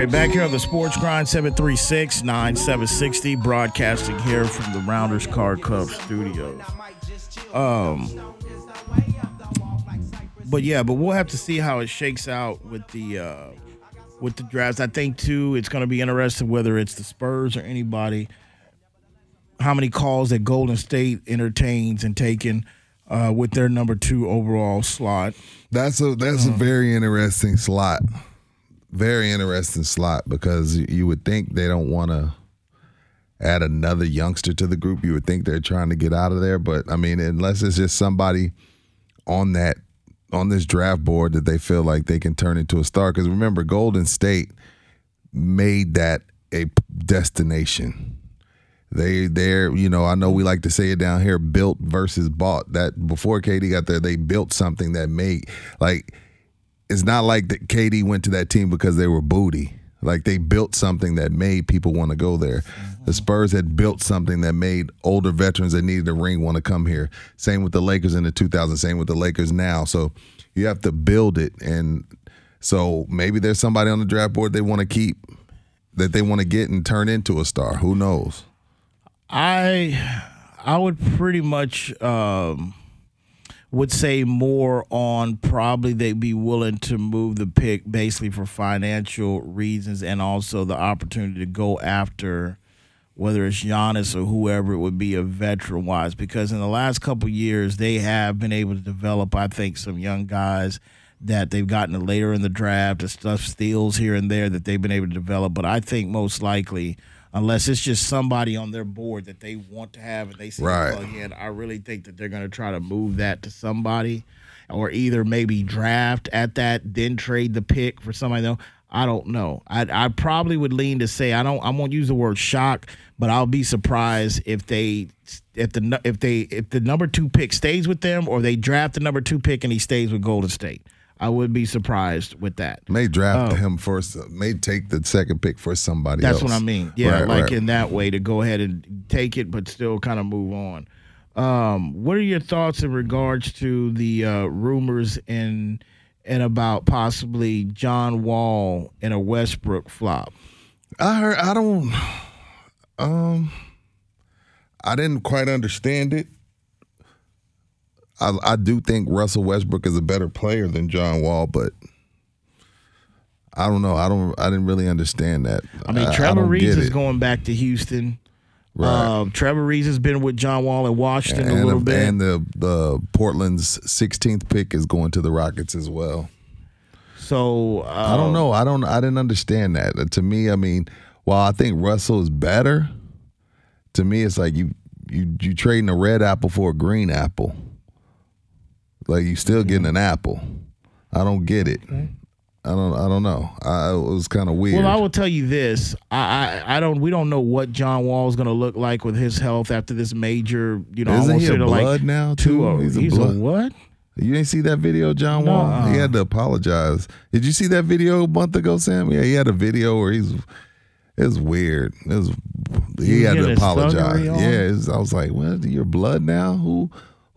Right, back here on the Sports Grind 736 9760, broadcasting here from the Rounders Card Club studios. Um, but yeah, but we'll have to see how it shakes out with the uh, with the drafts. I think too, it's going to be interesting whether it's the Spurs or anybody. How many calls that Golden State entertains and taken uh, with their number two overall slot? That's a that's a very interesting slot. Very interesting slot because you- would think they don't want to add another youngster to the group. You would think they're trying to get out of there, but I mean, unless it's just somebody on that on this draft board that they feel like they can turn into a star. Because remember, Golden State made that a destination. They they're you know I know we like to say it down here built versus bought that before KD got there they built something that made like it's not like that KD went to that team because they were booty. Like they built something that made people want to go there. The Spurs had built something that made older veterans that needed a ring want to come here. Same with the Lakers in the 2000s same with the Lakers now. So you have to build it. And so maybe there's somebody on the draft board they want to keep that they want to get and turn into a star. Who knows? I I would pretty much um, would say more on probably they'd be willing to move the pick basically for financial reasons and also the opportunity to go after whether it's Giannis or whoever it would be a veteran wise because in the last couple years they have been able to develop I think some young guys that they've gotten later in the draft and stuff steals here and there that they've been able to develop. But I think most likely unless it's just somebody on their board that they want to have and they see Right. plug in I really think that they're going to try to move that to somebody or either maybe draft at that then trade the pick for somebody though I don't know. I I probably would lean to say I don't. I won't use the word shock, but I'll be surprised if they if the if they if the number two pick stays with them or they draft the number two pick and he stays with Golden State. I would be surprised with that. May draft Oh. him first. May take the second pick for somebody That's else. what I mean. Yeah, Right, like right. in that way to go ahead and take it, but still kind of move on. Um, what are your thoughts in regards to the uh, rumors in and about possibly John Wall and a Westbrook flop? I heard. I don't. Um, I didn't quite understand it. I I do think Russell Westbrook is a better player than John Wall, but I don't know. I don't. I didn't really understand that. I mean, Trevor don't Ariza is going back to Houston. Right. Um, Trevor Ariza has been with John Wall in Washington and, a little bit. and the the Portland's 16th pick is going to the Rockets as well. so uh, I don't know. I don't. I didn't understand that. Uh, To me, I mean, while I think Russell is better, to me, it's like you you you trading a red apple for a green apple. Like you still getting an apple. I don't get it. I don't. I don't know. I, it was kind of weird. Well, I will tell you this: I, I, I don't. We don't know what John Wall is going to look like with his health after this major. You know, Isn't he a blood like now too? oh- He's a he's blood. what? You didn't see that video, John Wall? He had to apologize. Did you see that video a month ago, Sam? Yeah, he had a video where he's. It was weird. It was. He, He had to apologize. Yeah, I was like, "What? Your blood now? Who?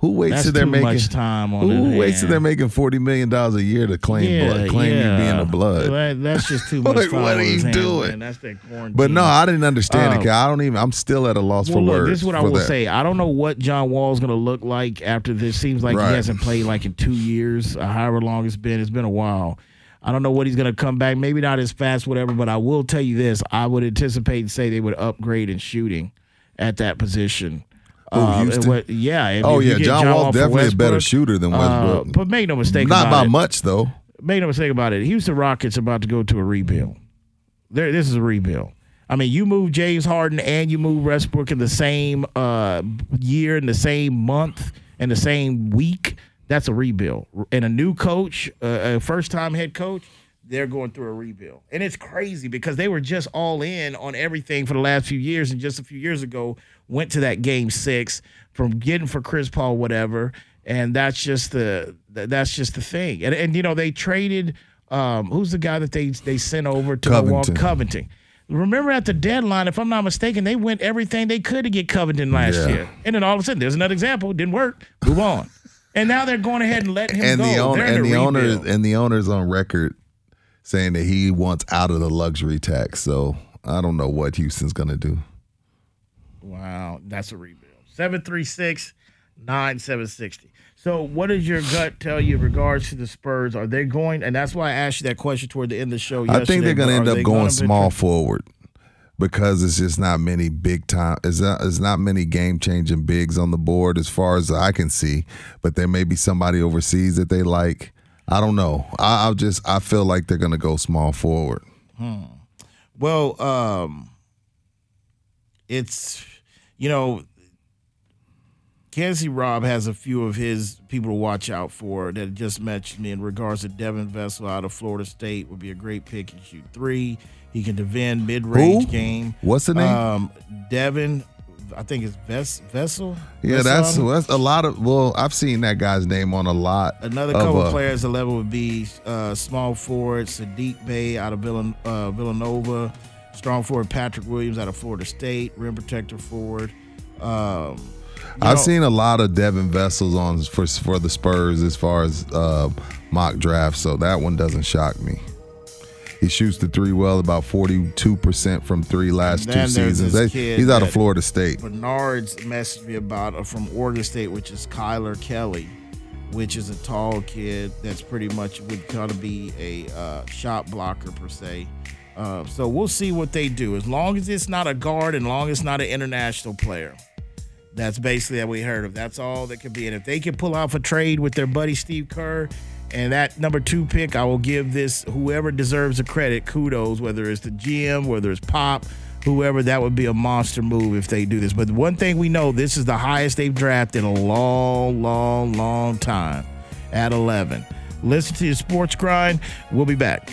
Who waits That's till they're making much time on Who it, waits till they're making forty million dollars a year to claim blood, claim you being a blood? That- that's just too much Like, what are you hands, doing? man. That's that quarantine. But no, I didn't understand it. Um, 'cause I don't even. I'm still at a loss Well, for look, words. this is what I will that. say. I don't know what John Wall's going to look like after this. Seems like Right. he hasn't played like in two years, however long it's been. It's been a while. I don't know what he's going to come back. Maybe not as fast, whatever. But I will tell you this: I would anticipate and say they would upgrade in shooting at that position. Who, Uh, what- yeah. Oh yeah, John, Wall for definitely a better shooter than uh, Westbrook. but make no mistake about it. Not by it. much though. Make no mistake about it. Houston Rockets about to go to a rebuild. There, this is a rebuild. I mean, you move James Harden and you move Westbrook in the same uh, year, in the same month, in the same week. That's a rebuild. And a new coach, uh, a first-time head coach, they're going through a rebuild. And it's crazy because they were just all in on everything for the last few years, and just a few years ago went to that game six from getting for Chris Paul, whatever. And that's just the that's just the thing. And and you know they traded um, who's the guy that they they sent over to Milwaukee? Covington. Covington. Remember at the deadline, if I'm not mistaken, they went everything they could to get Covington last Yeah. year. And then all of a sudden, there's another example. Didn't work. Move on. and now they're going ahead and letting him and go. the owner and a the owner and the owner's on record saying that he wants out of the luxury tax. So I don't know what Houston's gonna do. Wow, that's a rebuild. 736 9760. So, what does your gut tell you in regards to the Spurs? Are they going, and that's why I asked you that question toward the end of the show I think they're gonna end up going small forward because it's just not many big time. It's not, it's not many game changing bigs on the board as far as I can see. But there may be somebody overseas that they like. I don't know. I, I'll just I feel like they're gonna go small forward. hmm. Well, um, it's, you know, City Rob has a few of his people to watch out for that just mentioned me in regards to Devin Vassell out of Florida State would be a great pick and shoot three. He can defend mid range game. What's the name? Um, Devin, I think it's Ves- Vassell. Yeah, that's that's a lot of. Well, I've seen that guy's name on a lot. Another of, couple uh, players the level would be uh, small forward Saddiq Bey out of Villan- uh, Villanova, strong forward Patrick Williams out of Florida State, rim protector forward. Um, I've know, seen a lot of Devin Vassells on for for the Spurs as far as uh, mock drafts, so that one doesn't shock me. He shoots the three well, about forty two percent from three last two seasons. They- he's out of Florida State. Bernard's messaged me about uh, from Oregon State, which is Kylor Kelley, which is a tall kid that's pretty much would kind of be a uh, shot blocker per se. Uh, so we'll see what they do. As long as it's not a guard, and long as it's not an international player, that's basically that we heard of. That's all that could be. And if they can pull off a trade with their buddy Steve Kerr. And that number two pick, I will give this whoever deserves the credit kudos, whether it's the GM, whether it's Pop, whoever, that would be a monster move if they do this. But one thing we know, this is the highest they've drafted in a long, long, long time at 11. Listen to your sports grind. We'll be back.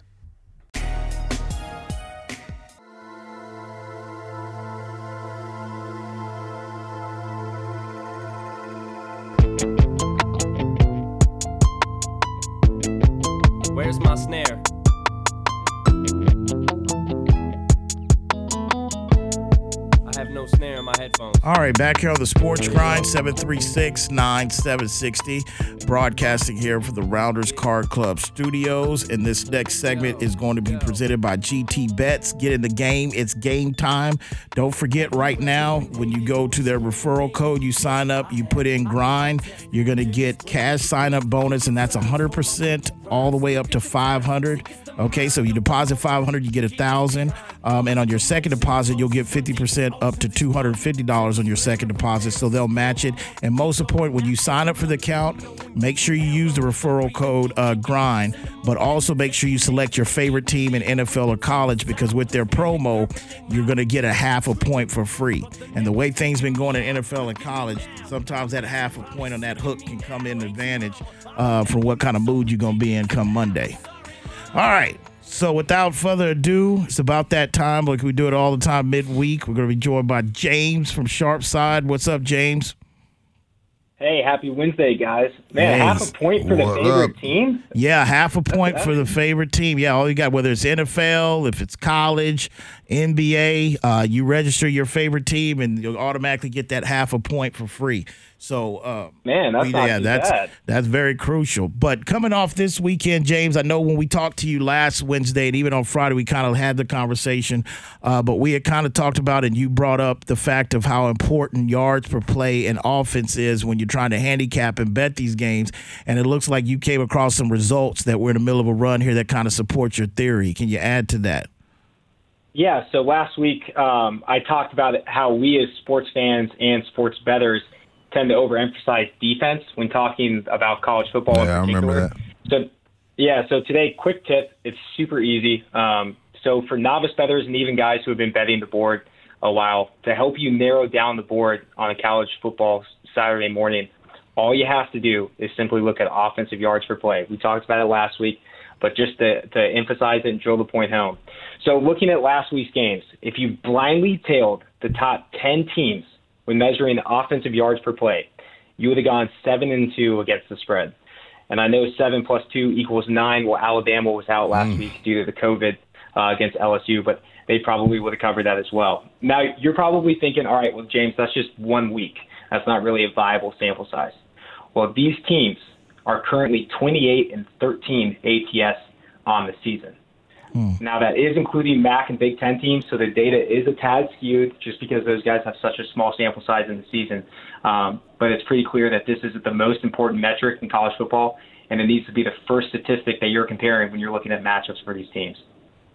Where's my snare? No snare in my headphones. All right, back here on the Sports Grind, 736 9760. Broadcasting here for the Rounders Card Club studios. And this next segment is going to be presented by GT Bets. Get in the game, it's game time. Don't forget, right now, when you go to their referral code, you sign up, you put in grind, you're going to get cash sign up bonus, and that's 100% all the way up to 500 Okay, so you deposit 500, you get a thousand, um, and on your second deposit, you'll get 50% up to $250 on your second deposit. So they'll match it. And most important, when you sign up for the account, make sure you use the referral code uh, Grind, but also make sure you select your favorite team in NFL or college because with their promo, you're going to get a half a point for free. And the way things been going in NFL and college, sometimes that half a point on that hook can come in advantage uh, for what kind of mood you're going to be in come Monday. All right. So without further ado, it's about that time. Like we do it all the time midweek. We're going to be joined by James from Sharp Side. What's up, James? Hey, happy Wednesday, guys. Man, Hey, half a point for the favorite up? team? Yeah, half a point for the favorite team. Yeah, all you got, whether it's NFL, if it's college, NBA, uh, you register your favorite team and you'll automatically get that half a point for free. So, uh, Man, that's not yeah, that's bad. that's very crucial. But coming off this weekend, James, I know when we talked to you last Wednesday and even on Friday, we kind of had the conversation. Uh, but we had kind of talked about, and you brought up the fact of how important yards per play and offense is when you're trying to handicap and bet these games. And it looks like you came across some results that were in the middle of a run here that kind of support your theory. Can you add to that? Yeah, so last week um, I talked about how we as sports fans and sports bettors tend to overemphasize defense when talking about college football in Yeah, I remember that. So, yeah, so today, quick tip. It's super easy. Um, so for novice bettors and even guys who have been betting the board a while, to help you narrow down the board on a college football Saturday morning, all you have to do is simply look at offensive yards per play. We talked about it last week, but just to, to emphasize it and drill the point home. So looking at last week's games, if you blindly tailed the top 10 teams when measuring offensive yards per play, you would have gone 7 and 2 against the spread. And I know 7 plus 2 equals 9. Well, Alabama was out last week due to the COVID uh, against LSU, but they probably would have covered that as well. Now, you're probably thinking, all right, well, James, that's just one week. That's not really a viable sample size. Well, these teams are currently 28 and 13 ATS on the season. Now that is including MAC and Big Ten teams, so the data is a tad skewed just because those guys have such a small sample size in the season. Um, but it's pretty clear that this is the most important metric in college football, and it needs to be the first statistic that you're comparing when you're looking at matchups for these teams.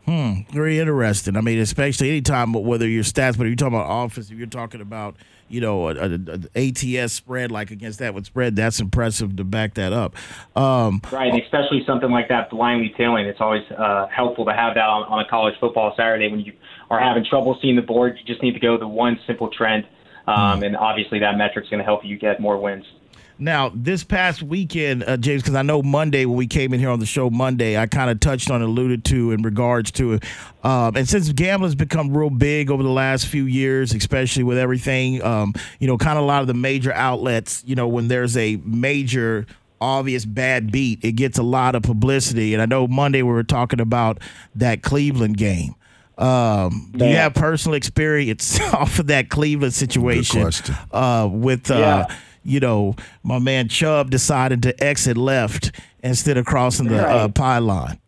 Hmm, very interesting. I mean, especially anytime, whether your stats, but you're talking about offense, if you're talking about, you know, an ATS spread like against that would spread, that's impressive to back that up. Um, Right, and especially something like that blindly tailing. It's always uh, helpful to have that on, on a college football Saturday when you are having trouble seeing the board. You just need to go the one simple trend, um, and obviously that metric's going to help you get more wins. Now, this past weekend, uh, James, because I know Monday when we came in here on the show Monday, I kind of touched on, alluded to in regards to it. Um, and since gambling's become real big over the last few years, especially with everything, um, you know, kind of a lot of the major outlets, you know, when there's a major obvious bad beat, it gets a lot of publicity. And I know Monday we were talking about that Cleveland game. Um, do you have personal experience off of that Cleveland situation uh, with, uh, Yeah. You know, my man Chubb decided to exit left instead of crossing the uh, pylon?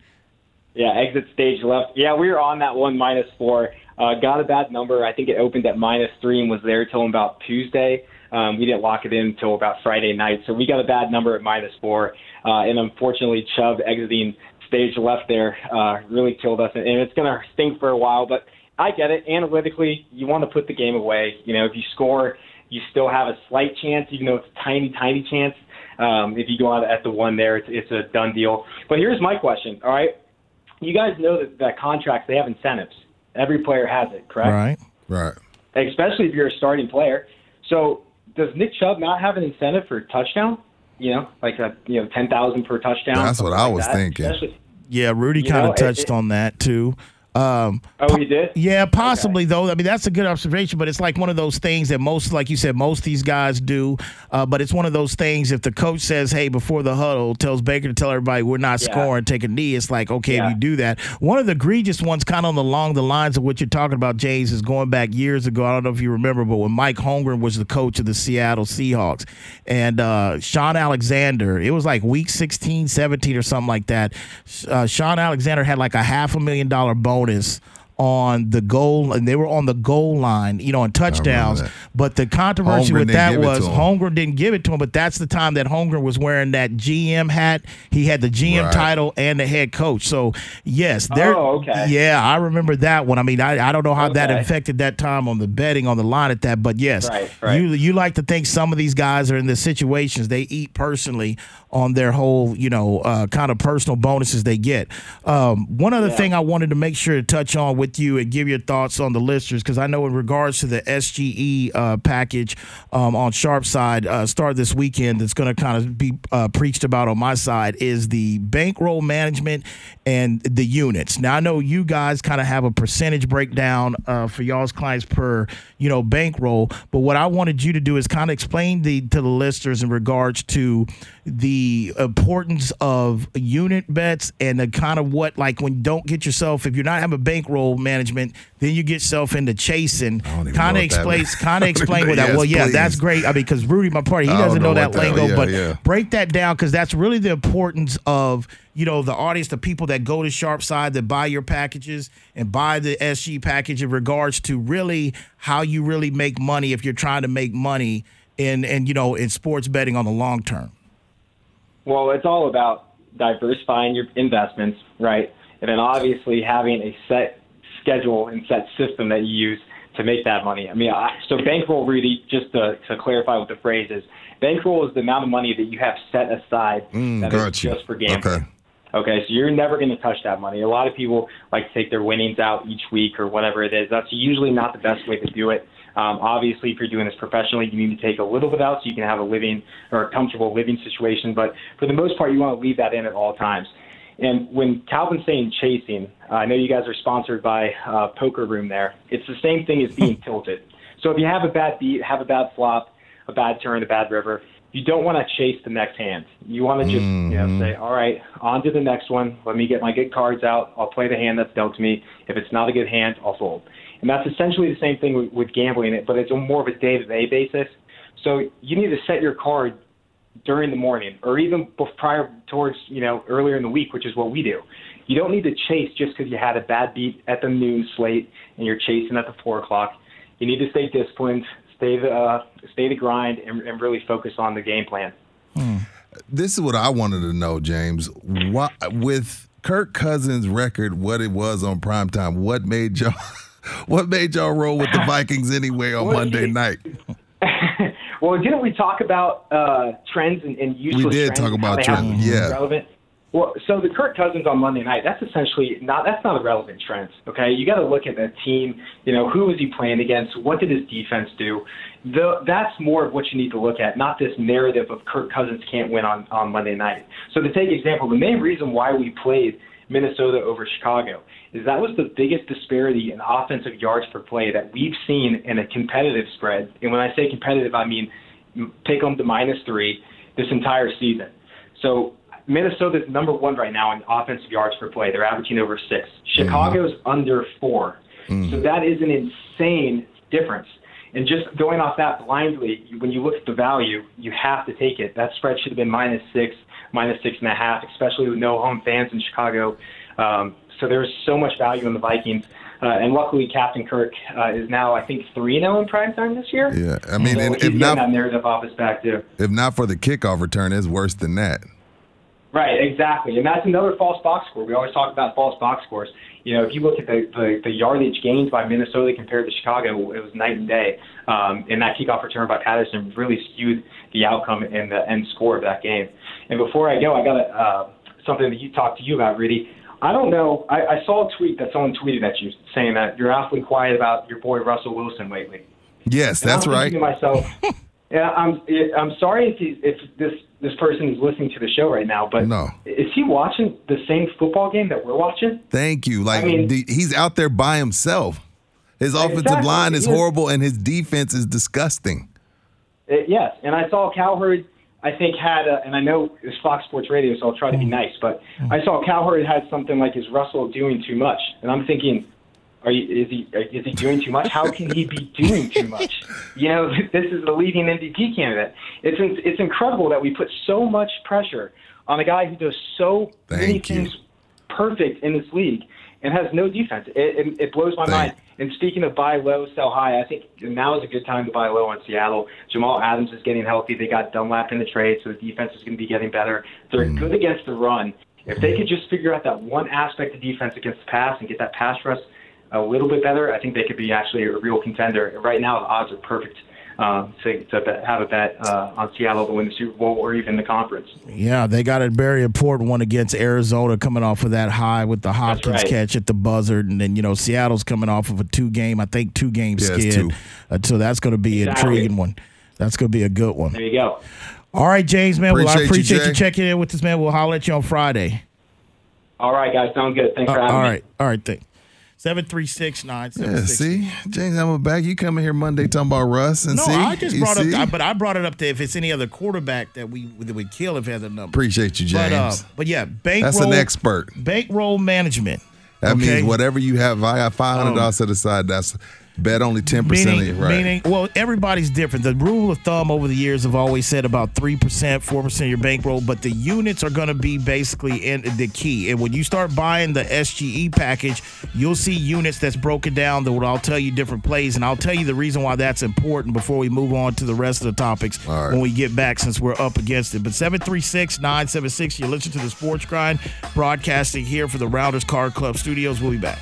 Yeah, exit stage left. Yeah, we were on that one minus four. Uh, got a bad number. I think it opened at minus three and was there till about Tuesday. Um, we didn't lock it in until about Friday night, so we got a bad number at minus four. Uh, and unfortunately, Chubb exiting stage left there uh, really killed us, and it's going to stink for a while. But I get it. Analytically, you want to put the game away. You know, if you score, you still have a slight chance, even though it's a tiny, tiny chance. Um, if you go out at the one there, it's, it's a done deal. But here's my question. All right, you guys know that, that contracts they have incentives. Every player has it, correct? Right. Right. Especially if you're a starting player. So does Nick Chubb not have an incentive for touchdown? You know, like a you know ten thousand per touchdown. That's what I was that? thinking. Especially- Yeah, Rudy kind of touched it- on that too. Um, Oh, he did. Yeah, possibly though. I mean, that's a good observation, but it's like one of those things that most, like you said, most of these guys do. Uh, but it's one of those things. If the coach says, "Hey," before the huddle, tells Baker to tell everybody we're not Yeah. scoring, take a knee. It's like okay, Yeah. you do that. One of the egregious ones, kind of along the lines of what you're talking about, James, is going back years ago. I don't know if you remember, but when Mike Holmgren was the coach of the Seattle Seahawks, and uh, Shaun Alexander, it was like week 16, 17 or something like that. Uh, Shaun Alexander had like a half a million dollar bonus notice on the goal, and they were on the goal line, you know, on touchdowns. But the controversy Holmgren with that was to. Holmgren didn't give it to him. But that's the time that Holmgren was wearing that GM hat. He had the GM Right. title and the head coach. So yes, there. Oh, okay. Yeah, I remember that one. I mean, I, I don't know how that affected that time on the betting on the line at that, but yes, Right, right. you you like to think some of these guys are in the situations they eat personally on their whole, you know, uh, kind of personal bonuses they get. Um, one other Yeah. thing I wanted to make sure to touch on with you and give your thoughts on the listeners, because I know in regards to the SGE uh, package um, on Sharp side, uh, start this weekend, that's going to kind of be uh, preached about on my side is the bankroll management and the units. Now I know you guys kind of have a percentage breakdown uh, for y'all's clients per, you know, bankroll, but what I wanted you to do is kind of explain the to the listeners in regards to the importance of unit bets and the kind of what like when you don't get yourself if you're not having bankroll management, then you get yourself into chasing. Kind of explains kind of explain what that. Yes, Well, yeah, that's great. I mean, because Rudy, my party, he doesn't know, know that that- lingo, yeah, but yeah. break that down because that's really the importance of you know the audience, the people that go to Sharp Side that buy your packages and buy the SG package in regards to really how you really make money if you're trying to make money in and you know in sports betting on the long term. Well, it's all about diversifying your investments, right? And then obviously having a set schedule and set system that you use to make that money. I mean, I, so bankroll really, just to, to clarify what the phrase is, bankroll is the amount of money that you have set aside Mm, that is got you. just for gambling. Okay. Okay, so you're never going to touch that money. A lot of people like to take their winnings out each week or whatever it is. That's usually not the best way to do it. Um, obviously, if you're doing this professionally, you need to take a little bit out so you can have a living or a comfortable living situation. But for the most part, you want to leave that in at all times. And when Calvin's saying chasing, uh, I know you guys are sponsored by uh, Poker Room there. It's the same thing as being tilted. So if you have a bad beat, have a bad flop, a bad turn, a bad river, you don't want to chase the next hand. You want to just you know say, all right, on to the next one. Let me get my good cards out. I'll play the hand that's dealt to me. If it's not a good hand, I'll fold. And that's essentially the same thing with, with gambling, but it's a more of a day-to-day basis. So you need to set your card during the morning or even prior towards you know earlier in the week, which is what we do. You don't need to chase just because you had a bad beat at the noon slate and you're chasing at the four o'clock. You need to stay disciplined, stay the uh, stay the grind, and, and really focus on the game plan. This is what I wanted to know, James. Why, with Kirk Cousins' record, what it was on primetime, what made y'all, what made y'all roll with the Vikings anyway on Monday night? Well, didn't we talk about uh, trends and, and useless did trends talk about trends, yeah. Relevant. Well, so the Kirk Cousins on Monday night, that's essentially not that's not a relevant trend. Okay, you got to look at the team. You know, who was he playing against? What did his defense do? The, that's more of what you need to look at, not this narrative of Kirk Cousins can't win on on Monday night. So to take example, the main reason why we played Minnesota over Chicago is that was the biggest disparity in offensive yards per play that we've seen in a competitive spread. And when I say competitive, I mean take them to minus three this entire season. So Minnesota's number one right now in offensive yards per play. They're averaging over six. Mm-hmm. Chicago's under four. Mm-hmm. So that is an insane difference. And just going off that blindly, when you look at the value, you have to take it. That spread should have been minus six, minus six and a half, especially with no home fans in Chicago. Um, so there's so much value in the Vikings. Uh, and luckily, Captain Kirk uh, is now, I think, 3 0 in prime time this year. Yeah, I mean, so and if not that narrative off his back, too. if not for the kickoff return, it's worse than that. Right, exactly. And that's another false box score. We always talk about false box scores. You know, if you look at the, the, the yardage gains by Minnesota compared to Chicago, it was night and day. Um, and that kickoff return by Patterson really skewed the outcome and the end score of that game. And before I go, I got a, uh, something that you talked to you about, Rudy. I don't know. I, I saw a tweet that someone tweeted at you saying that you're awfully quiet about your boy Russell Wilson lately. Yes, And that's I'm right. to myself, yeah, I'm I'm sorry if, he, if this this person is listening to the show right now, but No. is he watching the same football game that we're watching? Thank you. Like I mean- the, he's out there by himself. His offensive Exactly. line is is- horrible, and his defense is disgusting. Uh, yes, and I saw Cowherd. I think had, a, and I know it's Fox Sports Radio, so I'll try to be nice, but I saw Cowherd had something like, "Is Russell doing too much?" And I'm thinking, "Are you? Is he? Uh, is he doing too much? How can he be doing too much?" You know, this is the leading MVP candidate. It's it's incredible that we put so much pressure on a guy who does so many things perfect in this league and has no defense. It, it, it blows my mind. And speaking of buy low, sell high, I think now is a good time to buy low on Seattle. Jamal Adams is getting healthy. They got Dunlap in the trade, so the defense is going to be getting better. They're mm. good against the run. If they mm-hmm. could just figure out that one aspect of defense against the pass and get that pass rush a little bit better, I think they could be actually a real contender. Right now, the odds are perfect um, to, to bet- have a bet uh, on Seattle to win the Super Bowl or even the conference. Yeah, they got a very important one against Arizona coming off of that high with the Hopkins right. catch at the buzzard. And then, you know, Seattle's coming off of a two game, I think two game Yeah, skid. two. Uh, so that's going to be an intriguing one. That's going to be a good one. There you go. All right, James, man. well, I Appreciate you, you, checking in with us, man. We'll holler at you on Friday. All right, guys. Sound good. Thanks for Uh, having all me. right. All right. Thanks. 736 Yeah, see, James, I'm back. You come in here Monday talking about Russ and No, see. I just brought see? up, I, but I brought it up to if it's any other quarterback that we that would kill if he had the number. Appreciate you, James. But, uh, but yeah, bankroll. That's an expert. Bankroll management. That okay? means whatever you have. I got five hundred dollars set aside. That's bet only ten percent of Meaning, it. Right. meaning, well, everybody's different. The rule of thumb over the years have always said about three percent, four percent of your bankroll, but the units are going to be basically in the key. And when you start buying the SGE package, you'll see units that's broken down that will I'll tell you different plays, and I'll tell you the reason why that's important before we move on to the rest of the topics when we get back, since we're up against it. But 736-976, you listen to the Sports Grind, broadcasting here for the Rounders Card Club Studios. We'll be back.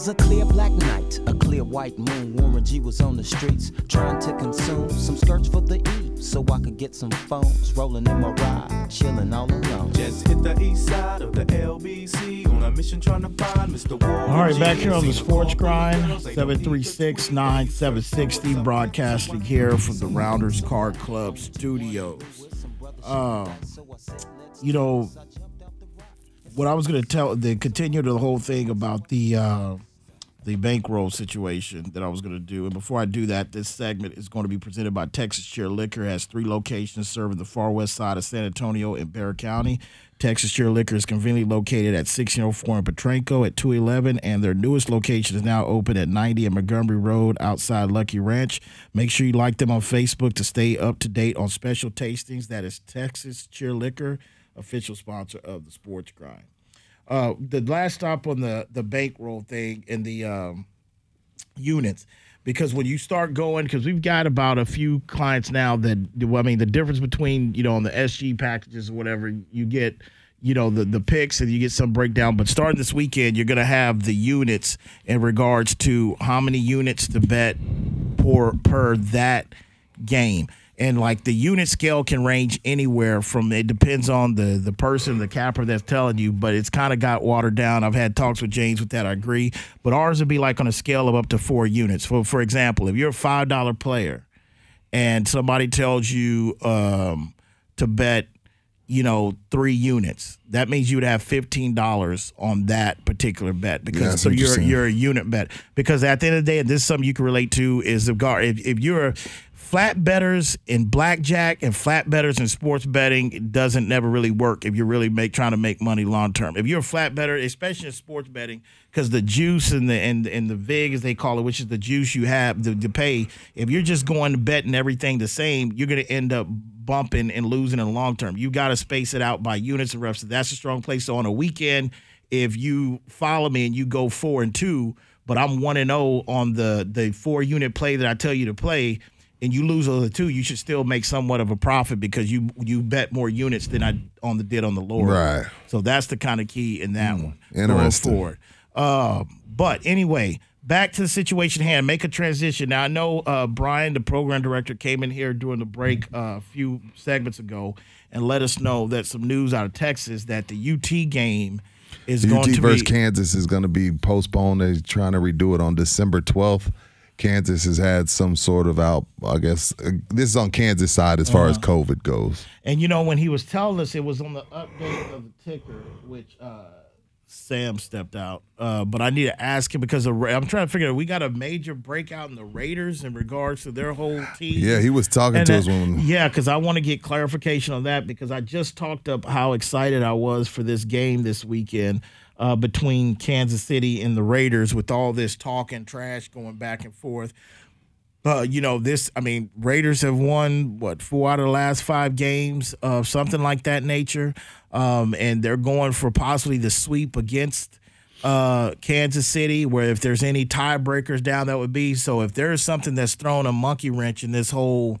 Was a clear black night, a clear white moon. Warren G was on the streets trying to consume some skirts for the eve so I could get some phones. Rolling in my ride, chilling all alone. Just hit the east side of the LBC on a mission trying to find Mr. Warren. All right, back here on the Sports Grind, girls, they 736 9760, broadcasting here from the Rounders Card Club studios. Um, you know, what I was going to tell, the continue to the whole thing about the uh, the bankroll situation that I was going to do. And before I do that, this segment is going to be presented by Texas Chair Liquor. It has three locations serving the far west side of San Antonio and Bexar County. Texas Chair Liquor is conveniently located at 1604 in Potranco at 211, and their newest location is now open at 90 in Montgomery Road outside Luckey Ranch. Make sure you like them on Facebook to stay up to date on special tastings. That is Texas Cheer Liquor, official sponsor of the Sports Grind. Uh, the last stop on the the bankroll thing and the um, units because when you start going because we've got about a few clients now that well, I mean the difference between you know on the SG packages or whatever you get you know the the picks and you get some breakdown but starting this weekend you're going to have the units in regards to how many units to bet per per that game and like the unit scale can range anywhere from it depends on the the person the capper that's telling you but it's kind of got watered down i've had talks with james with that i agree but ours would be like on a scale of up to four units for for example if you're a five dollar player and somebody tells you um, to bet you know, three units. That means you would have fifteen dollars on that particular bet because Yeah, so you're you're a unit bet. Because at the end of the day, and this is something you can relate to, is if, if you're flat betters in blackjack and flat betters in sports betting, doesn't never really work if you're really make trying to make money long term. If you're a flat better, especially in sports betting, because the juice and the and, and the vig as they call it, which is the juice you have to, to pay, if you're just going to betting everything the same, you're gonna end up bumping and losing in the long term. You got to space it out by units and reps. That's a strong place. So on a weekend, if you follow me and you go four and two, but I'm one and zero on the the four unit play that I tell you to play, and you lose those two, you should still make somewhat of a profit because you you bet more units than I on the did on the lower. Right. So that's the kind of key in that one. interesting. Going forward. Uh, but anyway, back to the situation hand. Make a transition. Now I know uh, Brian, the program director, came in here during the break uh, a few segments ago and let us know that some news out of Texas that the UT game is The going UT to versus be Kansas is going to be postponed. They're trying to redo it on December 12th. Kansas has had some sort of out, I guess. Uh, this is on Kansas side as far as Uh-huh. COVID goes. And you know, when he was telling us, it was on the update of the ticker, which uh, Sam stepped out. Uh, but I need to ask him because Ra- I'm trying to figure out. We got a major breakout in the Raiders in regards to their whole team. Yeah, he was talking And to that- us when. Yeah, because I want to get clarification on that because I just talked up how excited I was for this game this weekend uh, between Kansas City and the Raiders with all this talk and trash going back and forth. Uh, you know, this, I mean, Raiders have won, what, four out of the last five games of something like that nature. Um, and they're going for possibly the sweep against uh, Kansas City, where if there's any tiebreakers down, that would be. So if there's something that's thrown a monkey wrench in this whole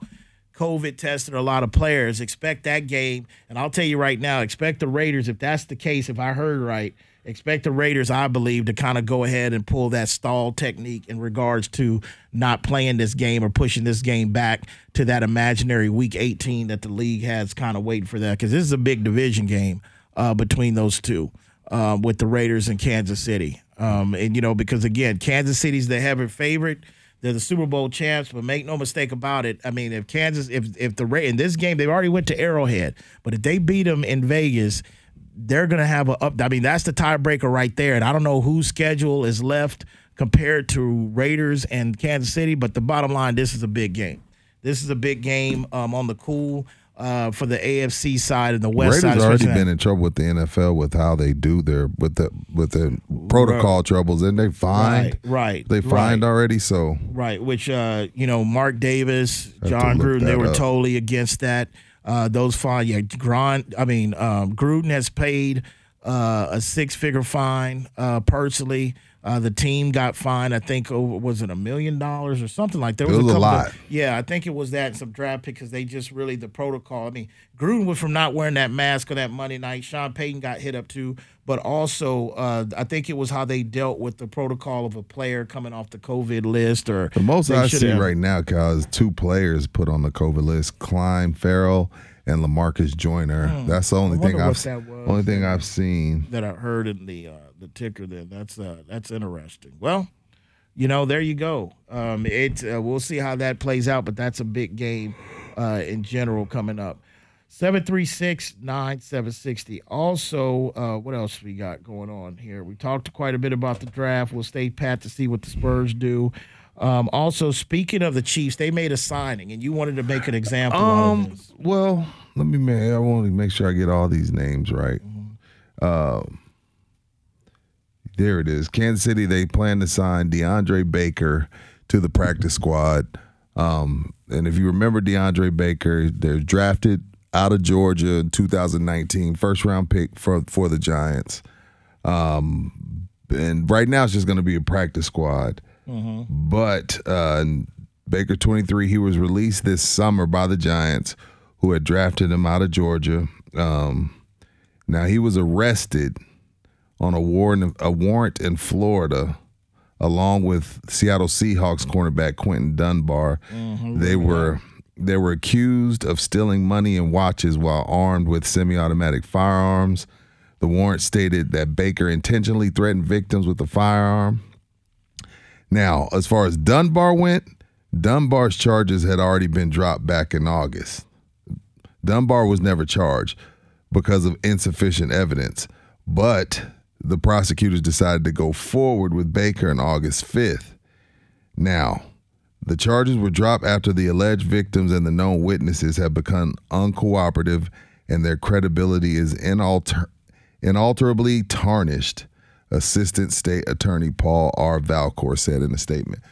COVID tested a lot of players, expect that game. And I'll tell you right now, expect the Raiders, if that's the case, if I heard right, expect the Raiders, I believe, to kind of go ahead and pull that stall technique in regards to not playing this game or pushing this game back to that imaginary week 18 that the league has kind of waiting for that. Because this is a big division game uh, between those two. Uh, with the Raiders and Kansas City, um, and you know because again, Kansas City's the heavy favorite. They're the Super Bowl champs, but make no mistake about it. I mean, if Kansas, if if the in this game they've already went to Arrowhead, but if they beat them in Vegas, they're gonna have a up. I mean, that's the tiebreaker right there. And I don't know whose schedule is left compared to Raiders and Kansas City, but the bottom line, this is a big game. This is a big game um, on the cool uh, for the AFC side and the West Raiders side. already been in trouble with the NFL with how they do their with the with the protocol troubles, and they fined. Right, right, They fined right. already. So Right, which uh, you know, Mark Davis, John Gruden, they were up. totally against that. Uh, those fine, yeah, Grant. I mean, um, Gruden has paid uh, a six-figure fine uh, personally. Uh, the team got fined. I think over was it a million dollars or something like that. It was a couple lot. Of, yeah, I think it was that and some draft pick because they just really the protocol. I mean, Gruden was from not wearing that mask on that Monday night. Sean Payton got hit up too, but also uh, I think it was how they dealt with the protocol of a player coming off the COVID list or the most I see right now, Kyle, is two players put on the COVID list: Clelin Ferrell and Lamarcus Joyner. Hmm. That's the only thing I've was. only thing I've seen. that I heard in the uh, the ticker. There, that's uh, that's interesting. Well, you know, there you go. Um, it uh, we'll see how that plays out, but that's a big game uh, in general coming up. 736-9760. Also, uh, what else we got going on here? We talked quite a bit about the draft. We'll stay pat to see what the Spurs do. Um, also, speaking of the Chiefs, they made a signing, and you wanted to make an example Um. this. Well, let me. I want to make sure I get all these names right. Mm-hmm. Um. There it is. Kansas City. They plan to sign DeAndre Baker to the practice squad. Um. And if you remember DeAndre Baker, they're drafted out of Georgia in 2019, first round pick for for the Giants. Um. And right now it's just going to be a practice squad. But uh, Baker, 23, he was released this summer by the Giants, who had drafted him out of Georgia. Um, now he was arrested on a warrant, a warrant in Florida, along with Seattle Seahawks cornerback Quinton Dunbar. Mm-hmm. They were they were accused of stealing money and watches while armed with semi-automatic firearms. The warrant stated that Baker intentionally threatened victims with a firearm. Now, as far as Dunbar went, Dunbar's charges had already been dropped back in August. Dunbar was never charged. because of insufficient evidence. But the prosecutors decided to go forward with Baker on August 5th. Now, the charges were dropped after the alleged victims and the known witnesses have become uncooperative and their credibility is inalter- inalterably tarnished, Assistant State Attorney Paul R. Valcourt said in a statement.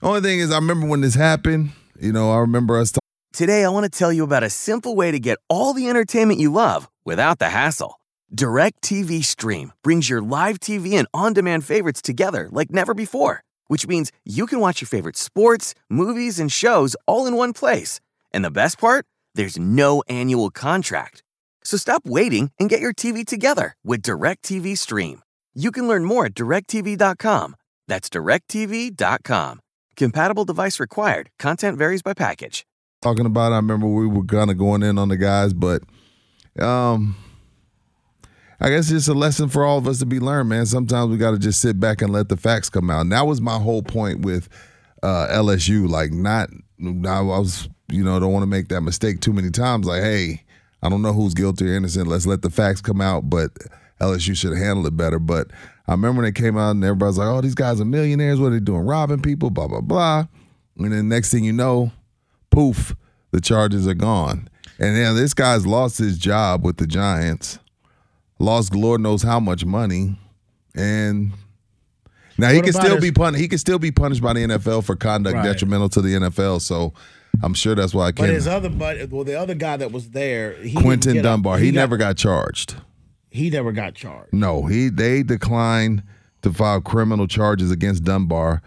Only thing is, I remember when this happened, you know, I remember us Today, I want to tell you about a simple way to get all the entertainment you love without the hassle. DirecTV Stream brings your live TV and on demand favorites together like never before, which means you can watch your favorite sports, movies, and shows all in one place. And the best part? There's no annual contract. So stop waiting and get your TV together with DirecTV Stream. You can learn more at directv.com. That's directv.com. Compatible device required. Content varies by package. talking about. I remember we were kind of going in on the guys, but um, I guess it's just a lesson for all of us to be learned, man. Sometimes we got to just sit back and let the facts come out. And that was my whole point with uh, LSU. Like, not I was, you know, don't want to make that mistake too many times. Like, hey, I don't know who's guilty or innocent. Let's let the facts come out. But LSU should have handled it better. But I remember when they came out and everybody's like, oh, these guys are millionaires. What are they doing? Robbing people, blah, blah, blah. And then next thing you know, poof, the charges are gone. And yeah, this guy's lost his job with the Giants, lost Lord knows how much money, and now he can still his- be punished. He can still be punished by the NFL for conduct Right. detrimental to the NFL. So I'm sure that's why I But can't. his other buddy, well, the other guy that was there, he Quinton get a- Dunbar, he, got- never got charged. he never got charged. No, he they declined to file criminal charges against Dunbar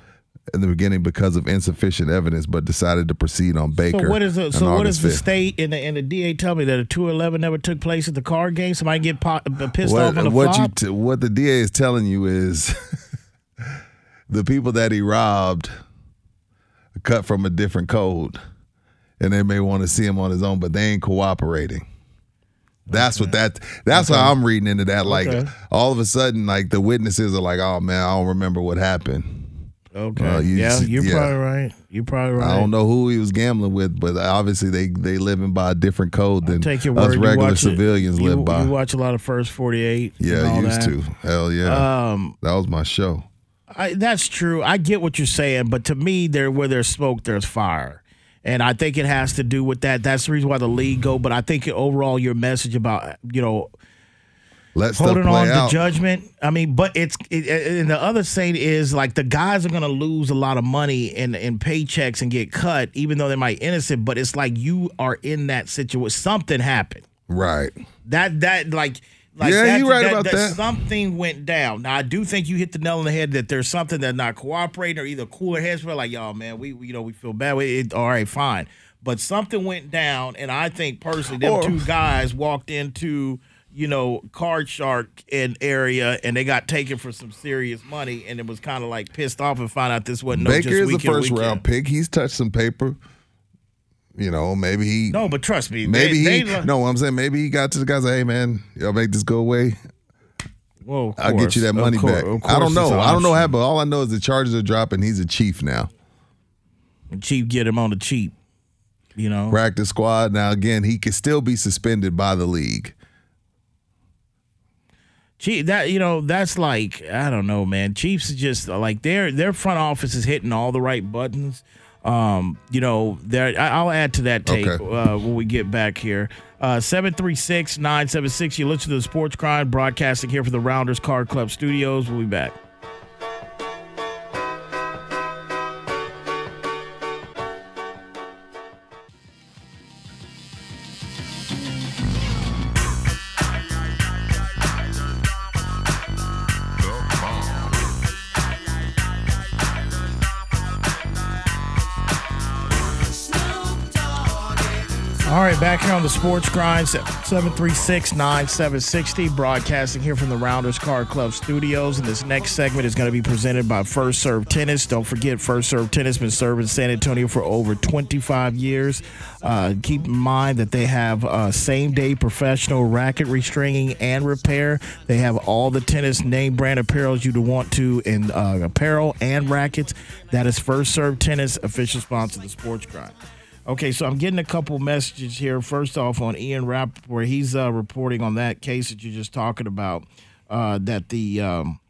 in the beginning because of insufficient evidence, but decided to proceed on Baker. So what is the so what is the 5th. state and the, and the DA tell me that a two eleven never took place at the card game? Somebody get po- uh, pissed what, off on the what flop? you t- what the DA is telling you is the people that he robbed cut from a different code, and they may want to see him on his own, but they ain't cooperating. That's what that. That's how I'm reading into that. Like Okay. all of a sudden, like the witnesses are like, "Oh man, I don't remember what happened." Okay, Well, you, yeah, you're yeah. probably right. You're probably right. I don't know who he was gambling with, but obviously they they living by a different code than Take your us word. You regular watch it- civilians you, live by. You watch a lot of First Forty Eight. yeah, used to. Hell yeah. Um, that was my show. I, that's true. I get what you're saying, but to me, there where there's smoke, there's fire, and I think it has to do with that. That's the reason why the league go. But I think overall, your message about you know Let holding on out. to judgment. I mean, but it's it, and the other thing is like the guys are gonna lose a lot of money in in paychecks and get cut, even though they might innocent. But it's like you are in that situation. Something happened. Right. That that like. Like Yeah, that, you right about that. Something went down. Now I do think you hit the nail on the head that there's something that's not cooperating or either cooler heads were like, y'all, man, we we- you know we feel bad. We- It, all right, fine. But something went down, and I think personally, them Or- two guys walked into you know Card Shark in area, and they got taken for some serious money, and it was kind of like pissed off and found out this wasn't no Baker just is weekend, first weekend. round pick. He's touched some paper. You know, maybe he. No, but trust me, Maybe they, he. they, no, I'm saying maybe he got to the guys like, hey man, y'all make this go away. Well, I'll get you that money of cour- back. I don't know. I don't know how, but all I know is the charges are dropping. He's a chief now. Chief get him on the cheap. You know, Practice squad. Now again, he could still be suspended by the league. Chief, that you know, that's like I don't know, man. Chiefs is just like their their front office is hitting all the right buttons. Um, you know, there. I'll add to that tape Okay. uh, when we get back here. Uh, 736-976. You listen to the Sports Grind broadcasting here for the Rounders Card Club Studios. We'll be back. Back here on the Sports Grind, 736 9760, broadcasting here from the Rounders Card Club studios. And this next segment is going to be presented by First Serve Tennis. Don't forget, First Serve Tennis has been serving San Antonio for over 25 years. Uh, keep in mind that they have uh, same day professional racket restringing and repair. They have all the tennis name brand apparels you'd want to in uh, apparel and rackets. That is First Serve Tennis, official sponsor of the Sports Grind. Okay, so I'm getting a couple messages here. First off, on Ian Rapp, where he's uh, reporting on that case that you're just talking about, uh, that the um,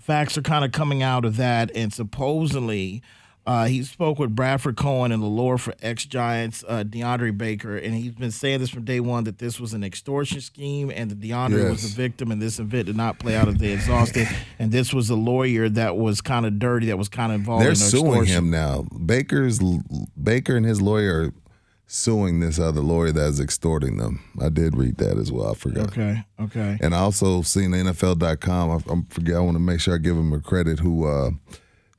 facts are kind of coming out of that, and supposedly uh, he spoke with Bradford Cohen and the lawyer for ex Giants uh, DeAndre Baker, and he's been saying this from day one that this was an extortion scheme, and that DeAndre was Yes. the victim, and this event did not play out as they exhausted, and this was a lawyer that was kind of dirty, that was kind of involved. They're in suing him now. Baker's Baker and his lawyer are suing this other lawyer that's extorting them. I did read that as well. I forgot. Okay, okay. And I also seen NFL.com. I, I forget. I want to make sure I give him a credit. Who uh,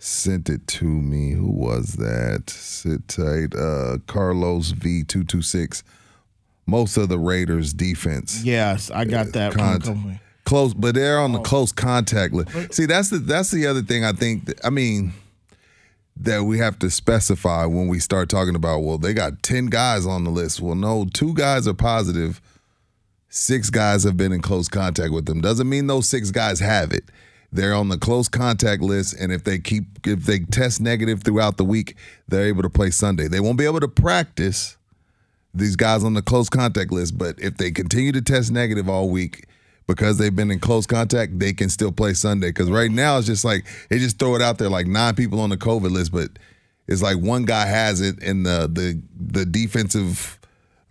sent it to me? Who was that? Sit tight. Uh, Carlos V two two six. Most of the Raiders defense. Yes, I got that Con- close, but they're on the close contact list. See, that's the that's the other thing I think. That, I mean, that we have to specify when we start talking about. Well, they got ten guys on the list. Well, no, two guys are positive. Six guys have been in close contact with them. Doesn't mean those six guys have it. They're on the close contact list, and if they keep if they test negative throughout the week, they're able to play Sunday. They won't be able to practice these guys on the close contact list, but if they continue to test negative all week because they've been in close contact, they can still play Sunday. Because right now it's just like they just throw it out there like nine people on the COVID list, but it's like one guy has it, and the the the defensive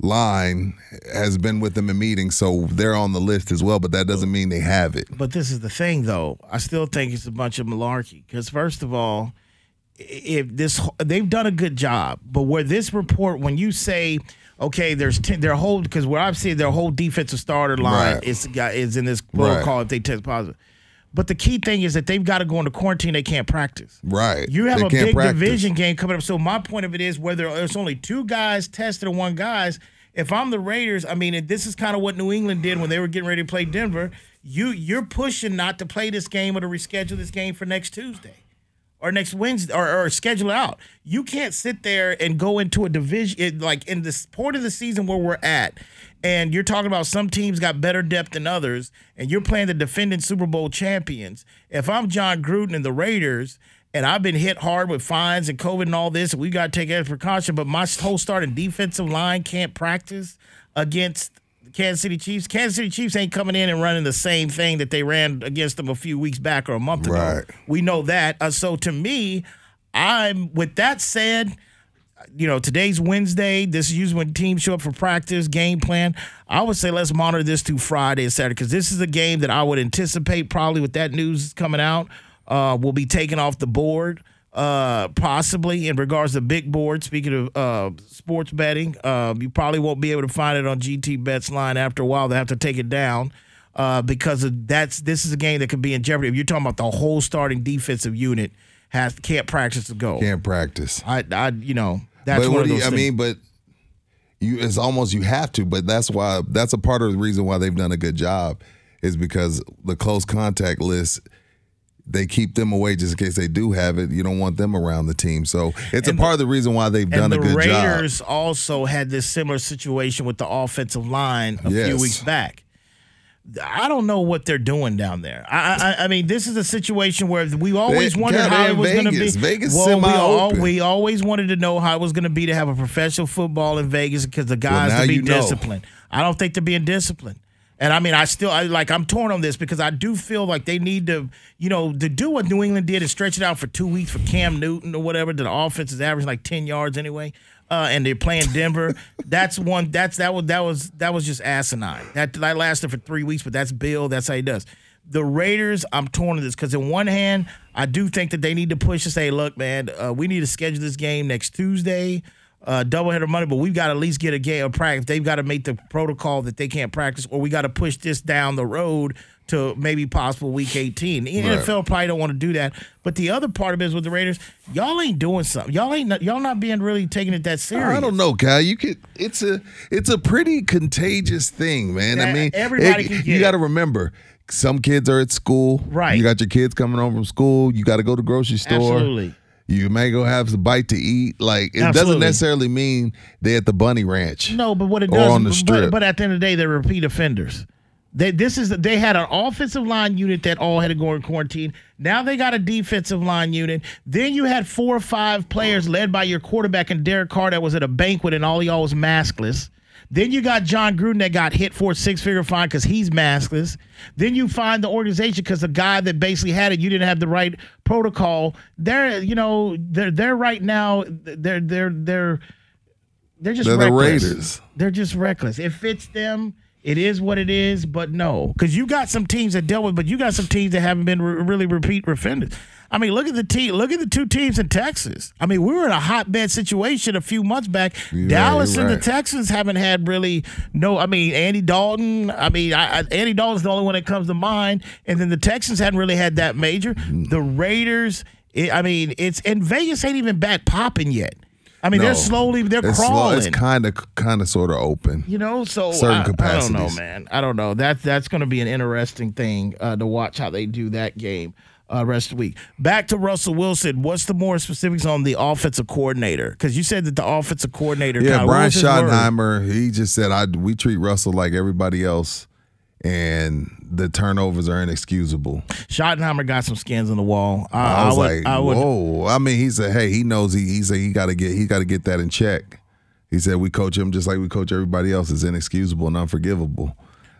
line has been with them in meetings, so they're on the list as well. But that doesn't mean they have it. But this is the thing, though. I still think it's a bunch of malarkey. Because first of all, if this they've done a good job, but where this report, when you say, okay, there's ten, their whole because where I've seen their whole defensive starter line Right. is is in this Right. protocol if they test positive. But the key thing is that they've got to go into quarantine. They can't practice. Right. You have They a big practice. division game coming up. So my point of it is whether it's only two guys tested or one guys. If I'm the Raiders, I mean, this is kind of what New England did when they were getting ready to play Denver. You you're pushing not to play this game or to reschedule this game for next Tuesday or next Wednesday or, or schedule it out. You can't sit there and go into a division like in this point of the season where we're at, and you're talking about some teams got better depth than others, and you're playing the defending Super Bowl champions. If I'm Jon Gruden and the Raiders. And I've been hit hard with fines and COVID and all this. And we got to take extra precaution. But my whole starting defensive line can't practice against the Kansas City Chiefs. Kansas City Chiefs ain't coming in and running the same thing that they ran against them a few weeks back or a month ago. We know that. Uh, so to me, I'm with that said, you know, today's Wednesday. This is usually when teams show up for practice, game plan. I would say let's monitor this through Friday and Saturday because this is a game that I would anticipate probably with that news coming out uh, will be taken off the board. Uh, possibly in regards to big board. Speaking of uh, sports betting, uh, you probably won't be able to find it on GT Bets line after a while. They have to take it down uh, because of that's this is a game that could be in jeopardy. If you're talking about the whole starting defensive unit has can't practice to go. Can't practice. I, I, you know, that's but one what of do you, I things. mean, but you it's almost you have to, but that's why that's a part of the reason why they've done a good job is because the close contact list they keep them away just in case they do have it. You don't want them around the team. So it's And a part of the reason why they've done the a good Raiders job. The Raiders also had this similar situation with the offensive line a few weeks back. I don't know what they're doing down there. I, I, I mean, this is a situation where we always They- wondered God, how it was going to be. Vegas. Vegas well, we, all, we always wanted to know how it was going to be to have a professional football in Vegas because the guys now to be you know. disciplined. I don't think they're being disciplined. And I mean, I still I like I'm torn on this because I do feel like they need to, you know, to do what New England did and stretch it out for two weeks for Cam Newton or whatever. The offense is averaging like ten yards anyway, uh, and they're playing Denver. that's one. That's that was that was that was just asinine. That that lasted for three weeks, but that's Bill. That's how he does. The Raiders, I'm torn on this because in one hand, I do think that they need to push and say, look, man, uh, we need to schedule this game next Tuesday uh, doubleheader money, but we've got to at least get a game of practice. They've got to make the protocol that they can't practice, or we got to push this down the road to maybe possible week 18. The Right. NFL probably don't want to do that. But the other part of it is with the Raiders, y'all ain't doing something. Y'all ain't y'all not being really taking it that serious. I don't know, Kyle. You could. It's a. It's a pretty contagious thing, man. I mean, everybody it- can get You got to remember, some kids are at school. Right. You got your kids coming home from school. You got to go to the grocery store. Absolutely. You may go have some bite to eat. Like it doesn't necessarily mean they at the bunny ranch. No, but what it does, on the but- strip. But, at the end of the day, they're repeat offenders. They this is they had an offensive line unit that all had to go in quarantine. Now they got a defensive line unit. Then you had four or five players led by your quarterback and Derek Carr that was at a banquet and all y'all was maskless. Then you got Jon Gruden that got hit for a six figure fine because he's maskless. Then you find the organization because the guy that basically had it, you didn't have the right protocol. They're you know they're they're right now they're they're they're they're just They're the reckless. Raiders. They're just reckless. It fits them. It is what it is, but no, because you got some teams that dealt with, but you got some teams that haven't been re- really repeat offenders. I mean, look at the team. Look at the two teams in Texas. I mean, we were in a hotbed situation a few months back. You're Dallas right, and the. Texans haven't had really no. I mean, Andy Dalton. I mean, I, I, Andy Dalton's the only one that comes to mind, and then the Texans hadn't really had that major. Mm. The Raiders. It, I mean, it's and Vegas ain't even back popping yet. I mean, they're slowly they're It's slow- crawling. It's kind of, kind of, sort of open. You know, so Certain I, I don't know, man. I don't know. That that's going to be an interesting thing uh, to watch how they do that game uh, rest of the week. Back to Russell Wilson. What's the more specifics on the offensive coordinator? Because you said that the offensive coordinator. Yeah, Brian? Schottenheimer, he just said, "I we treat Russell like everybody else, and the turnovers are inexcusable." Schottenheimer got some skins on the wall. I, I was would, like, I would, "Whoa!" I mean, he said, "Hey, he knows he he said he got to get he got to get that in check." He said, "We coach him just like we coach everybody else. It's inexcusable and unforgivable."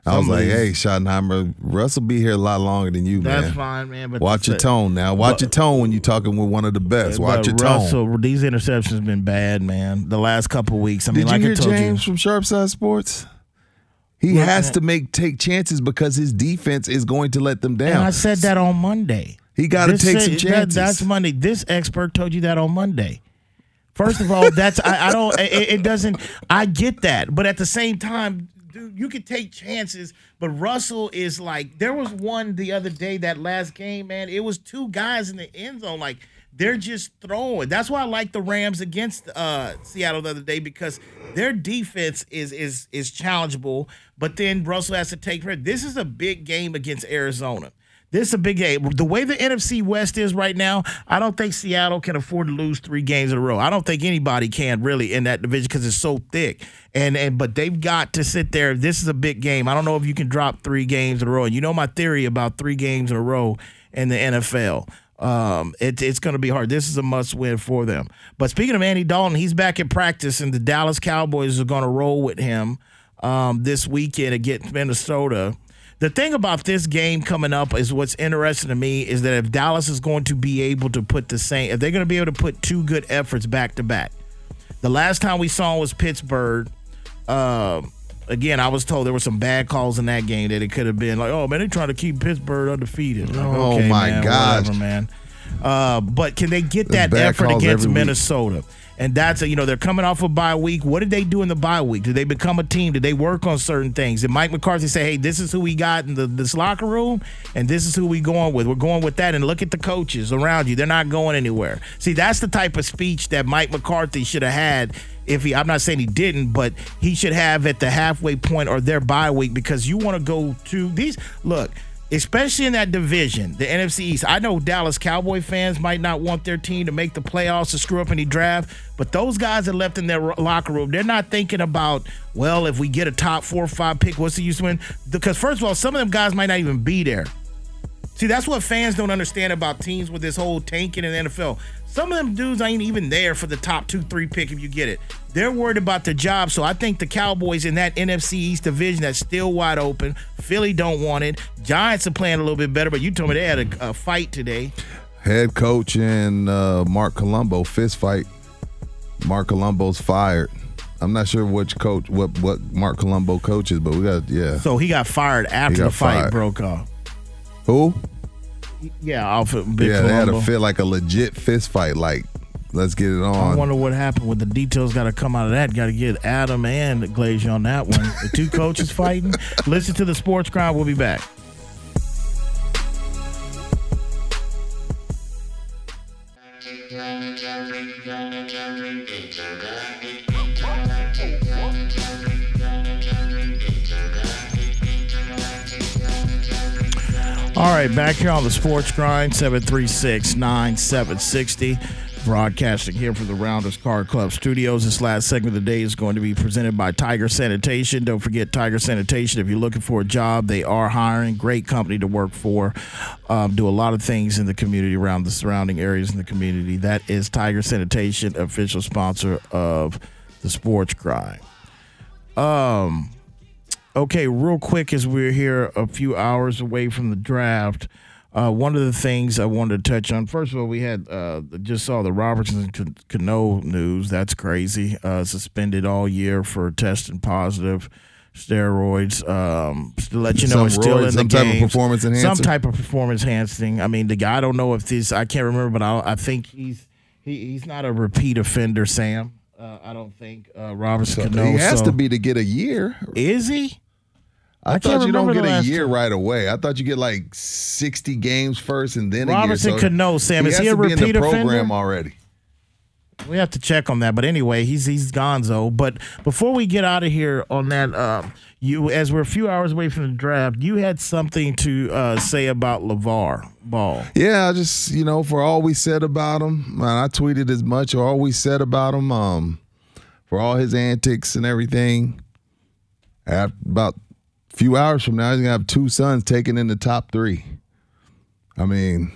I was like, "Hey, Schottenheimer, Russell be here a lot longer than you, man." That's fine, man, but watch your tone now. Watch but- your tone when you're talking with one of the best. Watch your tone." Russell, these interceptions been bad, man. The last couple weeks. I mean, Did like you hear I told James you, from Sharpside Sports? He has to make take chances because his defense is going to let them down. And. I said that on Monday. He got to take said- some that- chances. that's Monday. This expert told you that on Monday. First of all, that's I, I don't. It, it doesn't. I get that, but at the same time, dude, you can take chances. But Russell is like there was one the other day that last game, man. It was two guys in the end zone, like. They're just throwing. That's why I like the Rams against uh, Seattle the other day because their defense is is is challengeable. But then Russell has to take credit. This is a big game against Arizona. This is a big game. The way the NFC West is right now, I don't think Seattle can afford to lose three games in a row. I don't think anybody can really in that division because it's so thick. And and but they've got to sit there. This is a big game. I don't know if you can drop three games in a row. And you know my theory about three games in a row in the NFL. Um, it, it's going to be hard. This is a must win for them. But speaking of Andy Dalton, he's back in practice, and the Dallas Cowboys are going to roll with him um, this weekend against Minnesota. The thing about this game coming up is what's interesting to me is that if Dallas is going to be able to put the same, if they're going to be able to put two good efforts back to back. The last time we saw was Pittsburgh. Um, again, I was told there were some bad calls in that game that it could have been like, oh man, they're trying to keep Pittsburgh undefeated. Like, Oh, okay, my man, gosh. whatever, man. Uh, but can they get that effort against Minnesota? week. And that's a, you know they're coming off a bye week. What did they do in the bye week? Did they become a team? Did they work on certain things? Did Mike McCarthy say, "Hey, this is who we got in the, this locker room, and this is who we going with. We're going with that." And look at the coaches around you; they're not going anywhere. See, that's the type of speech that Mike McCarthy should have had. If he, I'm not saying he didn't, but he should have at the halfway point or their bye week because you want to go to these. Look, especially in that division, the NFC East. I know Dallas Cowboy fans might not want their team to make the playoffs to screw up any draft, but those guys that left in their locker room, they're not thinking about, well, if we get a top four or five pick, what's the use of win? Because first of all, some of them guys might not even be there. See, that's what fans don't understand about teams with this whole tanking in the NFL. Some of them dudes ain't even there for the top two, three pick if you get it. They're worried about the job. So I think the Cowboys in that NFC East division that's still wide open. Philly don't want it. Giants are playing a little bit better, but you told me they had a, a fight today. Head coach and uh, Marc Colombo fist fight. Marc Colombo's fired. I'm not sure which coach, what what Marc Colombo coaches, but we got yeah. So he got fired after got the fight fired. broke off. Who? Yeah, off of Big yeah, they had Colombo. a fit like a legit fist fight. Like, let's get it on. I on. wonder what happened with the details. Got to come out of that. Got to get Adam and Glazer on that one. The two coaches fighting. Listen to the sports grind. We'll be back. All right, back here on the sports grind, 736 9760. Broadcasting here from the Rounders Card Club studios. This last segment of the day is going to be presented by Tiger Sanitation. Don't forget Tiger Sanitation. If you're looking for a job, they are hiring. Great company to work for. Um, do a lot of things in the community around the surrounding areas in the community. That is Tiger Sanitation, official sponsor of the Sports Grind. Um, okay, real quick, as we're here a few hours away from the draft. Uh, one of the things I wanted to touch on, first of all, we had uh, just saw the Robinson Cano news. That's crazy. Uh, suspended all year for testing positive steroids. Um, to let you know, Some it's still roids, in the some type of performance enhancing. Some type of performance enhancing. I mean, the guy. I don't know if this. I can't remember, but I, I think he's he, he's not a repeat offender. Sam. Uh, I don't think uh, Robinson Cano. he has so- to be to get a year. Is he? I, I thought you don't get a year time. right away. I thought you get like sixty games first and then Robinson a year. So Cano, Sam, he is he a be in repeat the program offender? already? We have to check on that. But anyway, he's he's Gonzo. But before we get out of here on that, um, you as we're a few hours away from the draft, you had something to uh, say about LaVar Ball. Yeah, I just you know, for all we said about him, man, I tweeted as much. All we said about him, um, for all his antics and everything. After about few hours from now, he's gonna have two sons taken in the top three. I mean,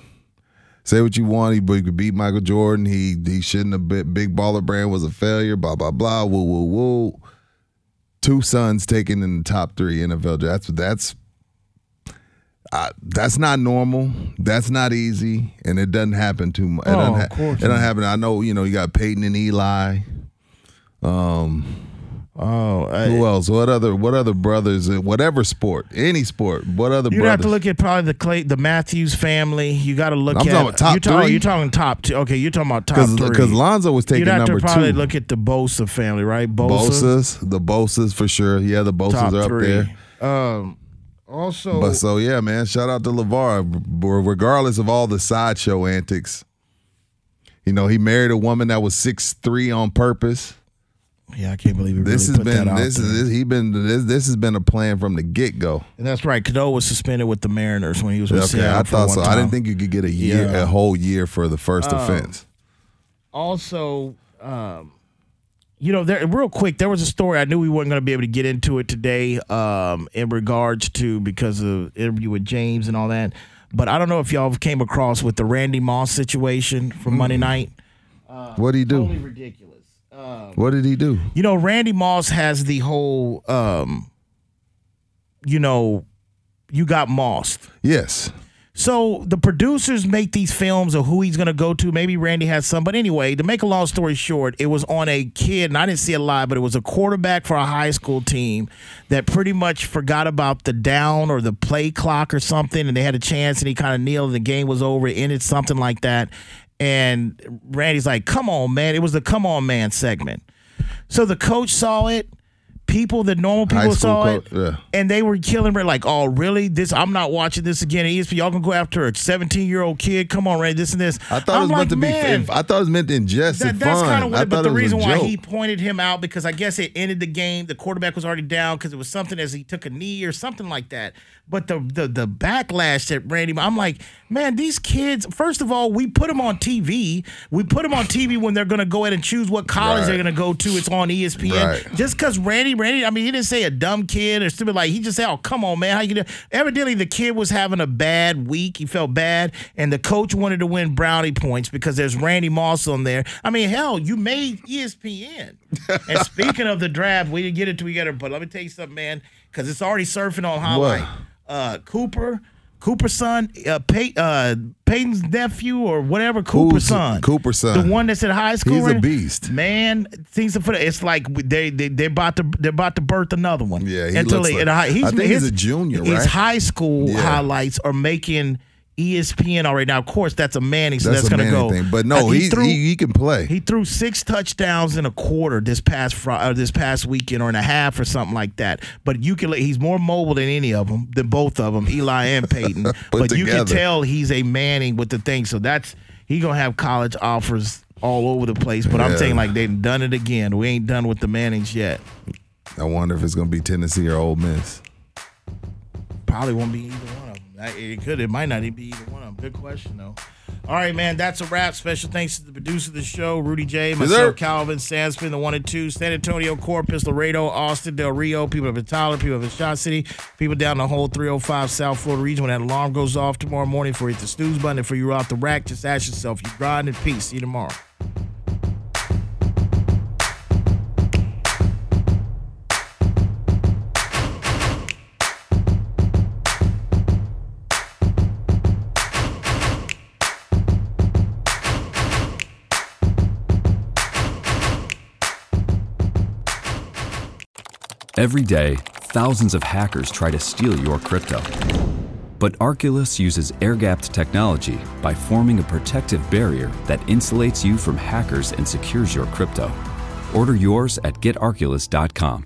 say what you want, he, he could beat Michael Jordan. He he shouldn't have been. Big Baller Brand was a failure. Blah blah blah. Woo woo woo. Two sons taken in the top three NFL. That's that's I, that's not normal. That's not easy, and it doesn't happen too much. It, Oh, doesn't of ha- course it doesn't happen. I know. You know, you got Peyton and Eli. Um. Oh, who else? What other? What other brothers? in Whatever sport, any sport. What other brothers? You'd have to look at probably the Clay, the Matthews family. You got to look I'm at talking about top you're talking, three. You're talking top two. Okay, you're talking about top 'Cause- three. 'cause Lonzo was taking You'd have number to probably two. look at the Bosa family, right? Bosa, Bosa's, the Bosa's for sure. Yeah, the Bosa's top are up three. there. Um, also, But so yeah, man. Shout out to LaVar. Regardless of all the sideshow antics, you know he married a woman that was six three on purpose. Yeah, I can't believe he this really has put been that out this is this, he been this this has been a plan from the get go. And that's right. Cano was suspended with the Mariners when he was with Okay, Seattle I thought so. I didn't think you could get a year, Yeah. a whole year for the first Um, offense. Also, um, you know, there real quick, there was a story I knew we weren't going to be able to get into it today, um, in regards to because of interview with James and all that. But I don't know if y'all came across with the Randy Moss situation from Monday night. what do he do? Totally ridiculous. What did he do? You know, Randy Moss has the whole, um, you know, you got Mossed. Yes. So the producers make these films of who he's going to go to. Maybe Randy has some, but anyway, to make a long story short, it was on a kid, and I didn't see it live, but it was a quarterback for a high school team that pretty much forgot about the down or the play clock or something, and they had a chance, and he kind of kneeled, and the game was over, it ended something like that. And Randy's like, "Come on, man!" It was the "Come on, man" segment. So the coach saw it. People, the normal people saw it yeah. and they were killing her like, oh, really? This I'm not watching this again. ESPN, y'all can go after a 17 year old kid. Come on, Ray, this and this. I thought I'm it was like, meant to be. I thought it was meant to ingest that, that's kind of I what. But the reason why he pointed him out because I guess it ended the game. The quarterback was already down because it was something as he took a knee or something like that. But the the the backlash that Randy, I'm like, man, these kids. First of all, we put them on TV. We put them on TV when they're to go ahead and choose what college Right. they're to go to. It's on ESPN. Right. Just because Randy, I mean, he didn't say a dumb kid or stupid. Like he just said, "Oh, come on, man, how you do?" Evidently, the kid was having a bad week. He felt bad, and the coach wanted to win brownie points because there's Randy Moss on there. I mean, hell, you made ESPN. and speaking of the draft, we didn't get it together, but let me tell you something, man, because it's already surfing on highlight. Uh, Cooper. Cooper's son, uh, Pey- uh, Peyton's nephew, or whatever. Cooper's son. Cooper's son. The one that's at high school. He's a beast. Man, things for it's like they they they're about to they're about to birth another one. Yeah, he Until looks they- like- in a high- I think he's a junior, His right? high school Yeah. highlights are making ESPN all right Now, of course, that's a Manning, so That's that's, going to go. thing. But no, Uh, he's- he- he can play. He threw six touchdowns in a quarter this past Fri uh, this past weekend, or in a half, or something like that. But you can he's more mobile than any of them, than both of them, Eli and Peyton. but you can tell he's a Manning with the thing. So that's he gonna have college offers all over the place. But I'm saying like they've done it again. We ain't done with the Mannings yet. I wonder if it's going to be Tennessee or Ole Miss. Probably won't be either one of them. That- It could. It might not even be either one of them. Good question, though. All right, man. That's a wrap. Special thanks to the producer of the show, Rudy J, myself, sir. Calvin, Sandspin, the one and two, San Antonio, Corpus, Laredo, Austin, Del Rio, people of Tyler, people of Shot City, people down the whole 305 South Florida region. When that alarm goes off tomorrow morning for you hit the snooze button and for you off the rack, just ask yourself, you grind in peace. See you tomorrow. Every day, thousands of hackers try to steal your crypto. But Arculus uses air gapped technology by forming a protective barrier that insulates you from hackers and secures your crypto. Order yours at getarculus.com.